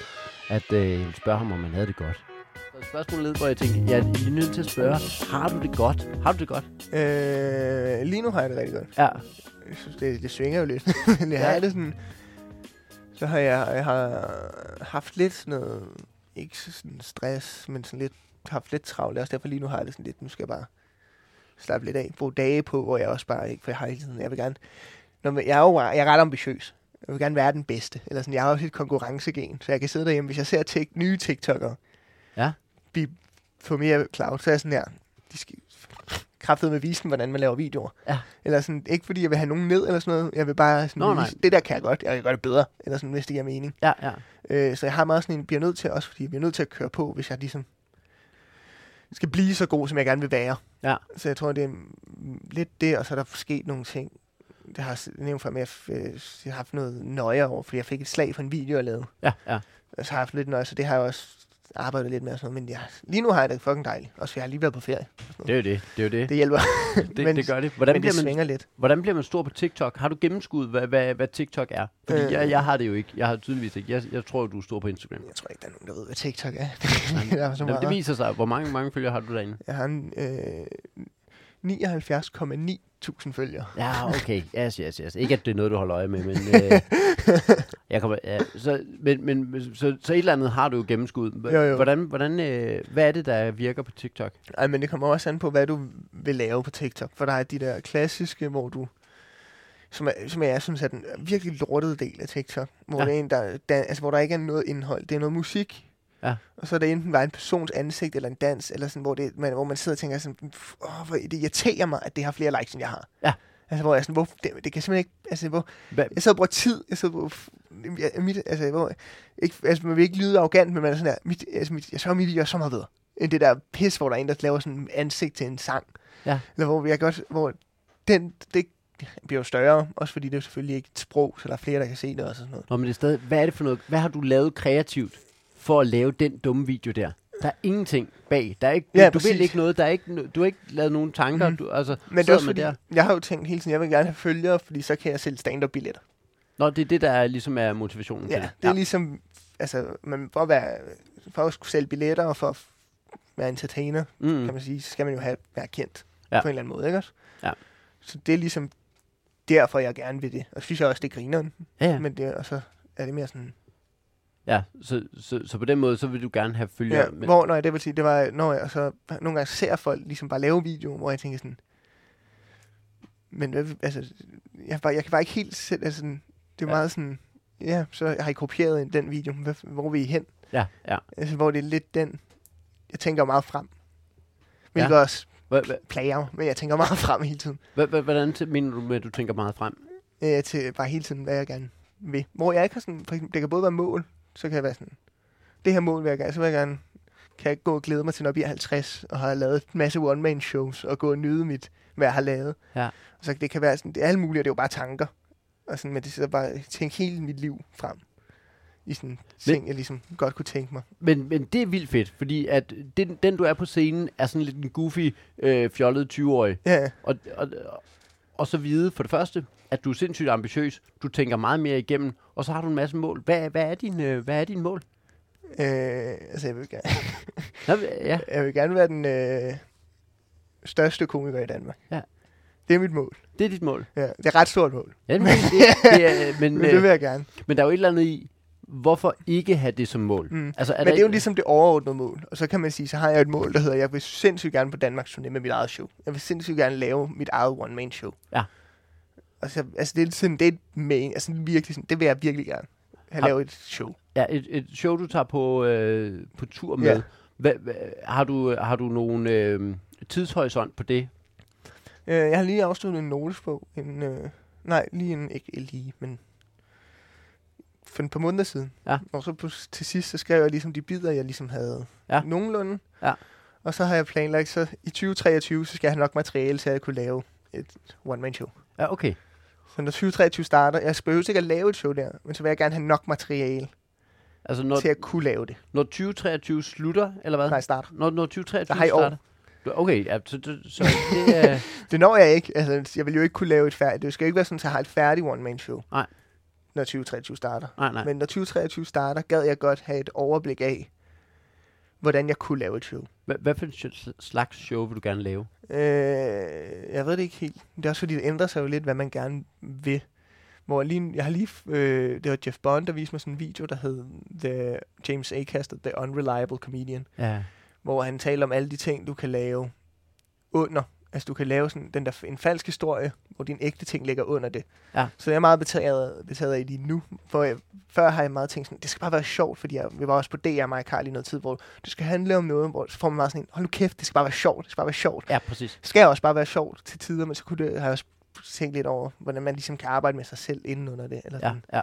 at øh, jeg ville spørge ham, om han havde det godt. Så spørgsmålet led, hvor jeg tænkte, jeg er nødt til at spørge, har du det godt? Har du det godt? Øh, lige nu har jeg det rigtig godt. Ja. Jeg synes, det, det svinger jo lidt. Men jeg ja. har det sådan... Så har jeg, jeg har haft lidt sådan noget... Ikke sådan stress, men sådan lidt haft lidt travlt. Også derfor lige nu har jeg det sådan lidt, nu skal jeg bare slappe lidt af. Bruge dage på, hvor jeg også bare ikke, for jeg har hele tiden, jeg vil gerne, når jeg er jo jeg er ret ambitiøs. Jeg vil gerne være den bedste. Eller sådan, jeg har også et konkurrencegen, så jeg kan sidde derhjemme, hvis jeg ser tek, nye TikTok'ere, ja. blive, få mere cloud, så er jeg sådan her, de skal kraftet med vise dem, hvordan man laver videoer. Ja. Eller sådan, ikke fordi jeg vil have nogen ned eller sådan noget, jeg vil bare sådan, Nå, vise, det der kan jeg godt, jeg kan gøre det bedre, eller sådan, hvis det giver mening. Ja, ja. Øh, så jeg har meget sådan en, bliver nødt til også, fordi jeg bliver nødt til at køre på, hvis jeg ligesom skal blive så god, som jeg gerne vil være. Ja. Så jeg tror, det er lidt det, og så er der sket nogle ting. Det har jeg nævnt for at jeg, jeg har haft noget nøje over, fordi jeg fik et slag for en video, jeg lavede. Ja, ja. Så har jeg haft lidt nøje, så det har jeg også arbejdet lidt med. Og sådan noget. Men ja, lige nu har jeg det fucking dejligt. Også jeg har lige været på ferie. Det er jo det. Det, er jo det. det hjælper. det, men, det gør det. Hvordan men bliver det man, svinger lidt. Hvordan bliver man stor på TikTok? Har du gennemskud, hvad, hvad, hvad TikTok er? Fordi øh, jeg, jeg har det jo ikke. Jeg har tydeligvis ikke. Jeg, jeg tror, du er stor på Instagram. Jeg tror ikke, der er nogen, der ved, hvad TikTok er. det, er så meget. det viser sig. Hvor mange, mange følgere har du derinde? Jeg har en, øh, 79,9 tusind følgere. Ja, okay. Yes, yes, yes. Ikke, at det er noget, du holder øje med, men... Øh, jeg kommer, ja, så, men, men så, så et eller andet har du jo gennemskud. Jo, jo. Hvordan, hvordan, øh, hvad er det, der virker på TikTok? Ej, men det kommer også an på, hvad du vil lave på TikTok. For der er de der klassiske, hvor du som, er, som jeg synes er den virkelig lortede del af TikTok. Hvor, ja. det er en, der, der, altså, hvor der ikke er noget indhold. Det er noget musik, Ja. Og så er det enten bare en persons ansigt eller en dans, eller sådan, hvor, det, man, hvor man sidder og tænker sådan, åh, hvor det irriterer mig, at det har flere likes, end jeg har. Ja. Altså, hvor jeg sådan, hvor, det, det kan simpelthen ikke, altså, hvor, Hva? jeg sidder og bruger tid, jeg sidder og jeg, mit, altså, hvor, ikke, altså, man vil ikke lyde arrogant, men man er sådan der, mit, altså, mit, jeg så mit video så meget bedre, end det der pis, hvor der er en, der laver sådan en ansigt til en sang. Ja. Eller hvor jeg godt, hvor den, det bliver jo større, også fordi det er selvfølgelig ikke et sprog, så der er flere, der kan se det og sådan noget. Nå, men det er stadig, hvad er det for noget, hvad har du lavet kreativt? For at lave den dumme video der. Der er ingenting bag. Der er ikke, ja, du præcis. vil ikke noget. Der er ikke, du har ikke lavet nogen tanker. Mm. Du, altså, Men det er også fordi, der. jeg har jo tænkt hele tiden, jeg vil gerne have følgere, fordi så kan jeg sælge stand-up-billetter. Nå, det er det, der er, ligesom er motivationen ja, til det. det er ja. ligesom, altså, man, for, at være, for at skulle sælge billetter og for at være entertainer, mm. kan man sige, så skal man jo have, være kendt ja. på en eller anden måde, ikke også? Ja. Så det er ligesom derfor, jeg gerne vil det. Og så synes jeg også, det griner. Ja. Ja. Men det, og så er det mere sådan... ja så, så, så på den måde, så vil du gerne have følgere. Ja, men... Hvor, når jeg det vil sige, det var, når jeg så nogle gange ser folk ligesom bare lave videoer, hvor jeg tænker sådan, men altså, jeg, bare, jeg kan bare ikke helt selv, altså, det er Ja. meget sådan, ja, så har I kopieret den video, hvad, hvor vil I hen? Ja, ja. Altså, hvor det er lidt den, jeg tænker meget frem. Hvilket Ja. også plager men jeg tænker meget frem hele tiden. Hvordan mener du med, at du tænker meget frem? Øh, til bare hele tiden, hvad jeg gerne vil. Hvor jeg ikke har sådan, for eksempel, det kan både være mål, så kan jeg være sådan, det her mål vil jeg gerne, så vil jeg gerne, kan jeg gå og glæde mig til, når jeg bliver 50, og har lavet en masse one-man-shows, og gå og nyde mit, hvad jeg har lavet. Ja. Og så det kan være sådan, det er alt muligt, og det er jo bare tanker. Og sådan, men det er bare tænke hele mit liv frem. I sådan ting, jeg ligesom godt kunne tænke mig. Men, men det er vildt fedt, fordi at den, den, du er på scenen, er sådan lidt en goofy, øh, fjollet 20-årig. Ja, Og, og, og så vide for det første, at du er sindssygt ambitiøs, du tænker meget mere igennem, og så har du en masse mål. Hvad, hvad, er, din, øh, hvad er din mål? øh, altså jeg vil, gerne, Nå, ja, jeg vil gerne være den øh, største komiker i Danmark. Ja. Det er mit mål. det er dit mål. Ja, det er et ret stort mål. Ja, men, det, det er, men, Men det vil øh, jeg gerne. men der er jo et eller andet i, hvorfor ikke have det som mål? Mm. Altså, er Men det er jo ligesom det overordnede mål. Og så kan man sige, så har jeg et mål, der hedder, jeg vil sindssygt gerne på Danmarks turné med mit eget show. Jeg vil sindssygt gerne lave mit eget one-man-show. Ja. Og så, altså det er sådan, det er main, altså virkelig sådan, det vil jeg virkelig gerne. Have Har- lavet et show. Ja, et, et show, du tager på, øh, på tur med. Ja. Hva, hva, har, du, har du nogen øh, tidshorisont på det? Øh, jeg har lige afsluttet en notesbog. En, øh, nej, lige en, ikke lige, men for et par måneder siden. Ja. Og så på, til sidst, så skrev jeg ligesom de bidder, jeg ligesom havde Ja. nogenlunde. Ja. Og så har jeg planlagt, så i 2023, så skal jeg have nok materiale, så jeg kunne lave et one-man-show. Ja, okay. Så når 2023 starter, jeg behøver ikke at lave et show der, men så vil jeg gerne have nok materiale Altså, når, til at kunne lave det, når 2023 slutter, eller hvad? når jeg starter. Når, når 2023 Så har I år. starter? Okay, ja, så, så, det er... Det når jeg ikke. Altså, jeg vil jo ikke kunne lave et færdigt. Det skal ikke være sådan, at jeg har et færdigt one-man-show. Nej. Når 2023 starter. nej, nej. Men når 2023 starter, gad jeg godt have et overblik af, hvordan jeg kunne lave et show. Hvad, hvad for en sl- slags show vil du gerne lave? Øh, jeg ved det ikke helt. Det er også fordi, det ændrer sig jo lidt, hvad man gerne vil. Hvor lige, jeg har lige, øh, det var Jeff Bond, der viste mig sådan en video, der hed The James Acaster, The Unreliable Comedian. Ja. hvor han taler om alle de ting, du kan lave under. Altså, du kan lave sådan den der, en falsk historie, hvor din ægte ting ligger under det. Ja. Så jeg er meget betaget, betaget af det nu. For jeg, før har jeg meget tænkt sådan, det skal bare være sjovt, fordi jeg, vi var også på DR, mig og Carl i noget tid, hvor det skal handle om noget, hvor så får man meget sådan en, hold nu kæft, det skal bare være sjovt, det skal bare være sjovt. Ja, præcis. Det skal også bare være sjovt til tider, men så kunne det, har jeg også tænkt lidt over, hvordan man ligesom kan arbejde med sig selv inden under det. Eller Ja, sådan. ja.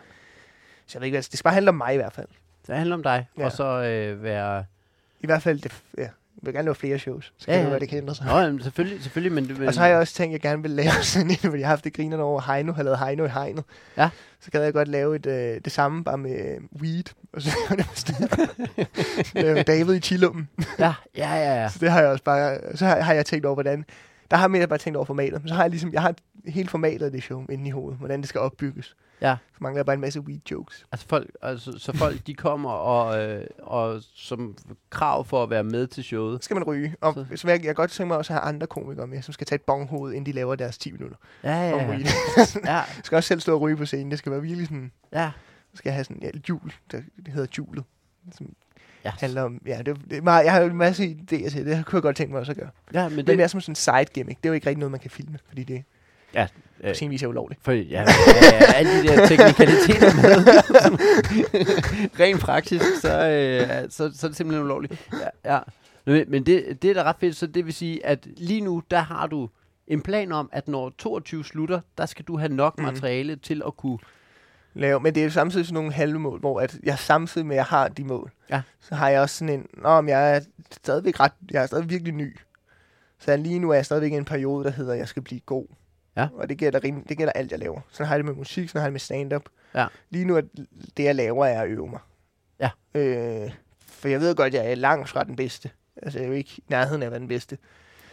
Så jeg ved ikke, hvad- det skal bare handle om mig i hvert fald. Det handler om dig, Ja. og så øh, være... I hvert fald, det, ja. Jeg vil gerne lave flere shows, så kan Ja, det ja. være, det kan ændre sig. Nå, jamen, selvfølgelig, selvfølgelig, men... men Og så har jeg også tænkt, at jeg gerne vil lave sådan en, fordi jeg har haft det grinerne over Heino, har lavet Heino i hegnet. Ja. Så gad jeg godt lave et, øh, det samme, bare med øh, weed. Og så det var David i chillummen. Ja, ja, ja, ja. Så det har jeg også bare, så har, har jeg tænkt over, hvordan, der har mere bare tænkt over formatet. Men så har jeg ligesom, jeg har hele formatet af det show inde i hovedet, hvordan det skal opbygges. Ja. Så mangler jeg bare en masse weed jokes. Altså folk, altså, så folk de kommer og, øh, og som krav for at være med til showet. Så skal man ryge. Og Så- så, jeg, jeg godt tænke mig også at have andre komikere med, som skal tage et bonghoved, inden de laver deres 10 minutter. Ja, ja, Om ja. weed. ja, Jeg skal også selv stå og ryge på scenen. Det skal være virkelig sådan, ja. Så skal jeg have sådan ja, jul, der, det hedder julet. Som ja. handler om, ja, det, det er meget, jeg har jo en masse idéer til, det kunne jeg godt tænke mig også at gøre. ja men Men det, det er som sådan en side gimmick, det er jo ikke rigtig noget, man kan filme, fordi det øh, på sin vis er ulovligt. for, ja, ja, ja, alle de der teknikaliteter med. Rent praktisk, så, øh, så, så er det simpelthen ulovligt. Ja, ja. Men, det, det er da ret fedt, så det vil sige, at lige nu, der har du en plan om, at når 22 slutter, der skal du have nok Mhm. materiale til at kunne... Lave, men det er jo samtidig sådan nogle halve mål, hvor at jeg samtidig med, at jeg har de mål, Ja. så har jeg også sådan en, Nå, men jeg er stadigvæk ret, jeg er stadig virkelig ny. Så lige nu er jeg stadigvæk i en periode, der hedder, at jeg skal blive god. Ja. Og det gælder, rim- det gælder alt, jeg laver. Sådan har jeg det med musik, sådan har jeg det med stand-up. Ja. Lige nu er det, jeg laver, er at øve mig. Ja. Øh, for jeg ved godt, at jeg er langt fra den bedste. Altså, jeg er jo ikke i nærheden af at være den bedste.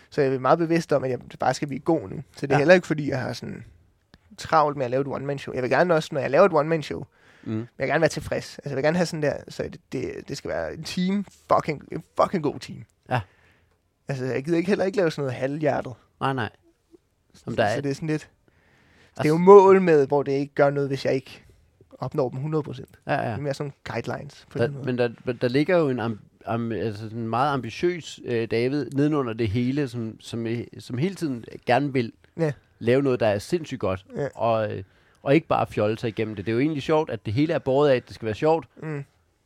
Så jeg er meget bevidst om, at jeg bare skal blive god nu. Så det er Ja. heller ikke, fordi jeg har sådan travlt med at lave et one-man-show. Jeg vil gerne også, når jeg laver et one-man-show, Mm. vil jeg gerne være tilfreds. Altså, jeg vil gerne have sådan der, så det, det, det skal være en team, fucking, en fucking god team. Ja. Altså, jeg gider ikke heller ikke lave sådan noget halvhjertet. Nej, nej. Som der så er, det er sådan lidt... Det er jo mål med, hvor det ikke gør noget, hvis jeg ikke opnår dem 100%. Ja, Det ja. er mere sådan guidelines på Der, den måde. men der, der ligger jo en, am, am, altså en meget ambitiøs øh, David nedenunder det hele, som, som, øh, som hele tiden gerne vil Ja. lave noget, der er sindssygt godt. Ja. Og, øh, og ikke bare fjolle sig igennem det. Det er jo egentlig sjovt, at det hele er båret af, at det skal være sjovt, Mm.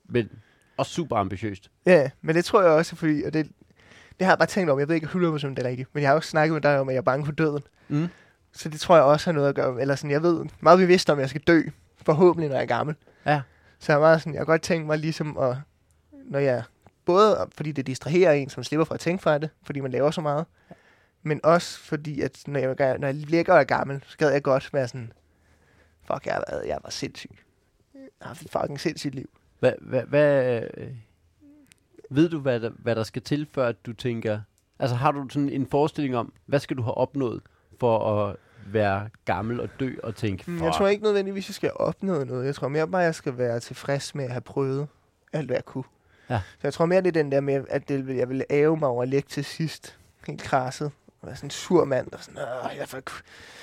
men også super ambitiøst. Ja, men det tror jeg også, fordi, og det, det har jeg bare tænkt om, jeg ved ikke 100% om det er rigtigt, men jeg har også snakket med dig om, at jeg er bange for døden. Mm. Så det tror jeg også har noget at gøre eller sådan, jeg ved meget bevidst om, at jeg skal dø, forhåbentlig, når jeg er gammel. Ja. Så jeg er meget sådan, jeg har godt tænkt mig ligesom at, når jeg, både fordi det distraherer en, som slipper for at tænke fra det, fordi man laver så meget, men også fordi, at når jeg, når jeg ligger og er gammel, så gad jeg godt være sådan, fuck, jeg været, jeg var sindssyg. Jeg har haft et fucking sindssygt liv. Hvad, hvad, hvad, øh, ved du, hvad der, hvad der skal til, før at du tænker... Altså har du sådan en forestilling om, hvad skal du have opnået for at være gammel og dø og tænke, Mm, fuck, Jeg tror ikke nødvendigvis, jeg skal opnå noget. Jeg tror mere bare, jeg skal være tilfreds med at have prøvet alt, hvad jeg kunne. Ja. Så jeg tror mere, det er den der med, at det, vil- jeg ville æve mig over at lægge til sidst. Helt krasset. Og være sådan en sur mand. Og sådan, Åh, jeg, for,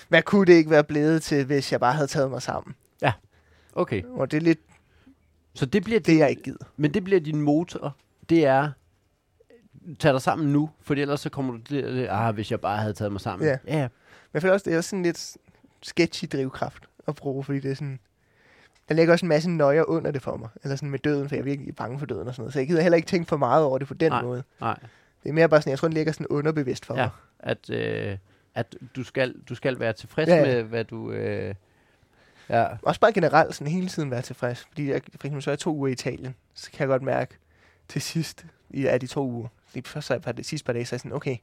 hvad kunne det ikke være blevet til, hvis jeg bare havde taget mig sammen? okay. Og det er lidt Så det bliver det, jeg ikke gider. Men det bliver din motor. Det er, tag dig sammen nu, for ellers så kommer du til, at, ah, hvis jeg bare havde taget mig sammen. Ja. ja. Men jeg føler også, det er også sådan lidt sketchy drivkraft at bruge, fordi det er sådan... Der ligger også en masse nøjer under det for mig. Eller sådan med døden, for jeg er virkelig bange for døden og sådan noget. Så jeg gider heller ikke tænke for meget over det på den Nej. måde. Nej, Det er mere bare sådan, jeg tror, den ligger sådan underbevidst for Ja. mig. at, øh, at du, skal, du skal være tilfreds Ja, ja, ja. med, hvad du... Øh, ja, Også bare generelt sådan hele tiden være tilfreds. Fordi jeg, for eksempel så er jeg to uger i Italien, så kan jeg godt mærke til sidst i af de to uger, lige først så er jeg de sidste par dage, så er jeg sådan, okay,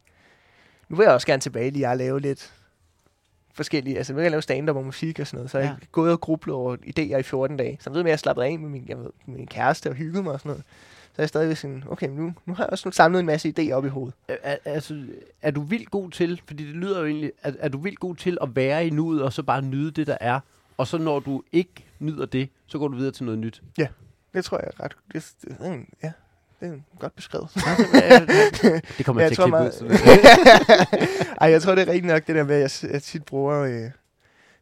nu vil jeg også gerne tilbage lige og lave lidt forskellige, altså jeg vil gerne lave stand-up og musik og sådan noget, så jeg Ja. har gået og grublet over idéer i 14 dage. Så jeg ved med, at jeg slappet af med min, jeg ved, min kæreste og hygget mig og sådan noget. Så er jeg stadigvæk sådan, okay, nu, nu har jeg også samlet en masse idéer op i hovedet. er, altså, er du vildt god til, fordi det lyder jo egentlig, er, er du vildt god til at være i nuet, og så bare nyde det, der er, og så når du ikke nyder det, så går du videre til noget nyt. Det tror jeg er ret, det, det, ja, det er godt beskrevet. det kommer jeg jeg til at klippe ud. Ej, jeg tror, det er rigtigt nok, det der med, at jeg, at tit bruger øh,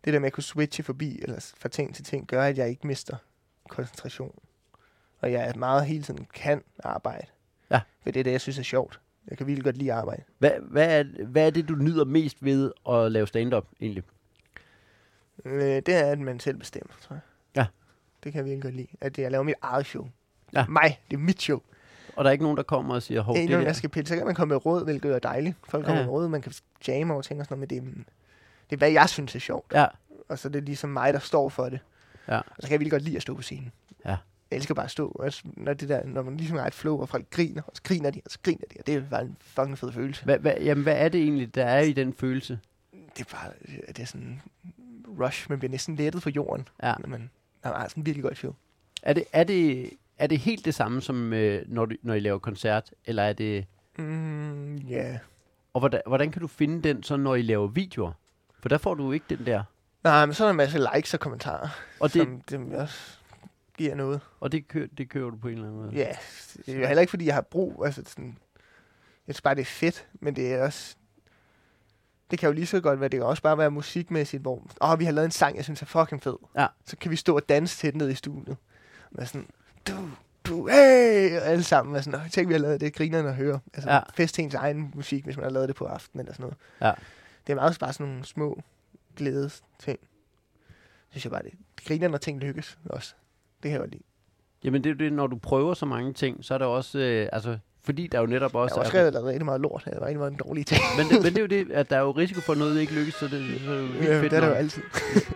det der med at kunne switche forbi, eller fra ting til ting, gør, at jeg ikke mister koncentration. Og jeg er meget hele tiden kan arbejde. Ja. For det er det, jeg synes er sjovt. Jeg kan virkelig godt lide at arbejde. Hvad, hvad, er, hvad er det, du nyder mest ved at lave stand-up, egentlig? Øh, det er, at man selv bestemmer, tror jeg. Ja. Det kan jeg virkelig godt lide. At jeg laver mit eget show. Ja. Mig, det er mit show. Og der er ikke nogen, der kommer og siger, hov, det der. skal pille. Så kan man komme med råd, hvilket er dejligt. Folk kommer Ja. med råd, man kan jamme over ting og sådan noget, men det er, det er, hvad jeg synes er sjovt. Ja, Og så er det ligesom mig, der står for det. Ja. Og så kan jeg virkelig godt lide at stå på scenen. Ja. Jeg elsker bare at stå. Også når, det der, når man ligesom har et flow, og folk griner, og så griner de, og så griner de. Og det er bare en fucking fed følelse. hvad, hvad, jamen, hvad er det egentlig, der er i den følelse? Det er bare det er sådan rush. Man bliver næsten lettet på jorden, Ja. når man har sådan en virkelig godt show. Er det, er det, er det helt det samme, som øh, når, du, når I laver koncert? Eller er det... Mm, ja. Yeah. Og hvordan, hvordan kan du finde den, så når I laver videoer? For der får du ikke den der. Nej, men så er der en masse likes og kommentarer, Og det, som det også giver noget. og det, kører, det kører du på en eller anden måde. Ja, det er heller ikke, fordi jeg har brug. Altså sådan, jeg synes bare, det er fedt, men det er også... Det kan jo lige så godt være, det kan også bare være musikmæssigt, hvor åh, vi har lavet en sang, jeg synes er fucking fed. Ja. Så kan vi stå og danse til den ned i studiet. Være sådan, du, du, hey! Og alle sammen er sådan, "Åh, tænk, vi har lavet det, grinerne at høre. Altså, Ja. fest ens egen musik, hvis man har lavet det på aftenen eller sådan noget. Ja. Det er meget bare sådan nogle små glædes ting. Synes jeg bare, det griner, når ting lykkes også. Det kan jeg godt lide. Jamen det er det, når du prøver så mange ting, så er der også... Øh, altså, fordi der jo netop Jeg også... har også er- skrevet lavet rigtig meget lort. Det var rigtig meget dårlige ting. men, det, men det er jo det, at der er jo risiko for, noget ikke lykkes, så det, så er det jo vildt Ja, fedt. det er der jo altid.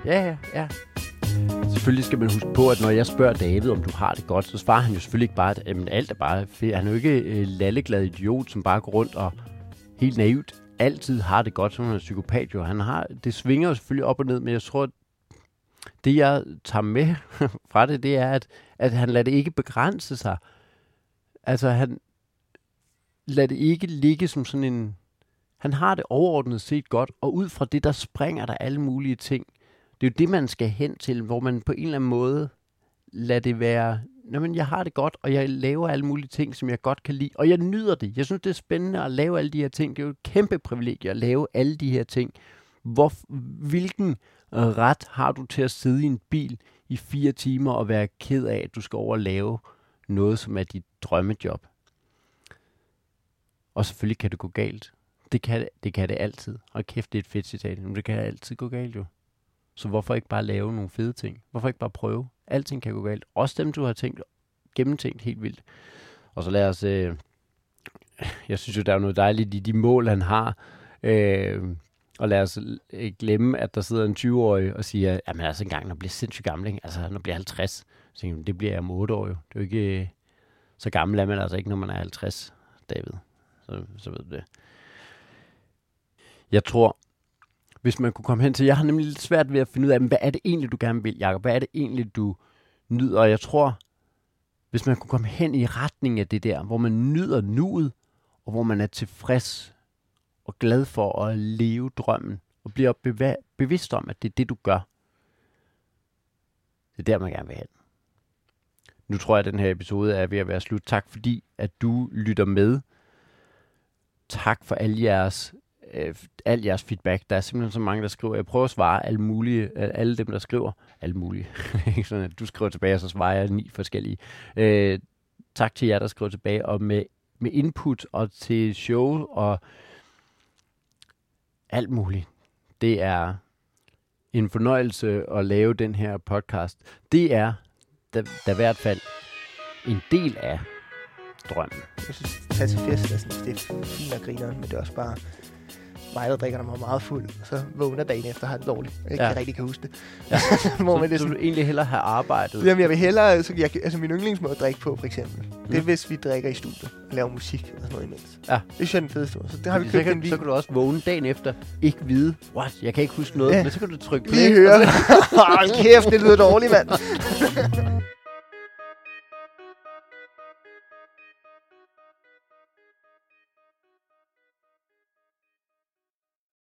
Ja, ja, ja. Selvfølgelig skal man huske på, at når jeg spørger David, om du har det godt, så svarer han jo selvfølgelig ikke bare, at jamen, alt er bare fedt. Han er jo ikke øh, lalleglad idiot, som bare går rundt og helt naivt altid har det godt, som han er psykopat jo. Han har, det svinger jo selvfølgelig op og ned, men jeg tror, at det jeg tager med fra det, det er, at, at han lader det ikke begrænse sig. Altså han lader det ikke ligge som sådan en... Han har det overordnet set godt, og ud fra det, der springer der alle mulige ting. Det er jo det, man skal hen til, hvor man på en eller anden måde lader det være, Nå, men jeg har det godt, og jeg laver alle mulige ting, som jeg godt kan lide, og jeg nyder det. Jeg synes, det er spændende at lave alle de her ting. Det er jo et kæmpe privilegie at lave alle de her ting. Hvor, hvilken øh, ret har du til at sidde i en bil i fire timer og være ked af, at du skal over og lave noget, som er dit drømmejob? Og selvfølgelig kan det gå galt. Det kan det, det, kan det altid. Og kæft, det er et fedt citat. Men det kan altid gå galt jo. Så hvorfor ikke bare lave nogle fede ting? Hvorfor ikke bare prøve? Alting kan gå galt. Også dem, du har tænkt, gennemtænkt helt vildt. Og så lad os... Øh, jeg synes jo, der er noget dejligt i de mål, han har. Øh, og lad os ikke glemme, at der sidder en 20-årig og siger, jamen altså engang, når bliver sindssygt gammel, ikke? altså når bliver 50, så tænker jeg, det bliver jeg om 8 år jo. Det er jo ikke, øh, så gammel er man altså ikke, når man er 50, David. Så, så ved du det. Jeg tror, hvis man kunne komme hen til, jeg har nemlig lidt svært ved at finde ud af, hvad er det egentlig, du gerne vil, Jacob? Hvad er det egentlig, du nyder? Og jeg tror, hvis man kunne komme hen i retning af det der, hvor man nyder nuet, og hvor man er tilfreds og glad for at leve drømmen, og bliver beva- bevidst om, at det er det, du gør. Det er der, man gerne vil hen. Nu tror jeg, at den her episode er ved at være slut. Tak fordi, at du lytter med. Tak for alle jeres, øh, al jeres feedback. Der er simpelthen så mange, der skriver. Jeg prøver at svare alle mulige, alle dem, der skriver. Alle mulige. Ikke sådan, at du skriver tilbage, og så svarer jeg ni forskellige. Øh, tak til jer, der skriver tilbage. Og med, med input og til show og alt muligt. Det er en fornøjelse at lave den her podcast. Det er da, da i hvert fald en del af drømmen. Jeg synes, at fest er sådan, det er fint at griner, men det er også bare mig, der drikker, når man er meget fuld, og så vågner dagen efter har det dårligt. Jeg ikke Ja. ja. rigtig kan huske det. Ja. Hvor Så man det du vil egentlig hellere have arbejdet. Jamen, jeg vil hellere, altså, jeg, altså min yndlingsmåde at drikke på, for eksempel. Mm. Det er, Mm. hvis vi drikker i studiet og laver musik og sådan noget imens. Ja. Det synes jeg er den fedeste måde. Så det har vi Fordi så, købt en kan, så kan du også vågne dagen efter, ikke vide, what, jeg kan ikke huske noget, Ja. men så kan du trykke Lige play, høre. og så- Hold kæft, det lyder dårligt, mand.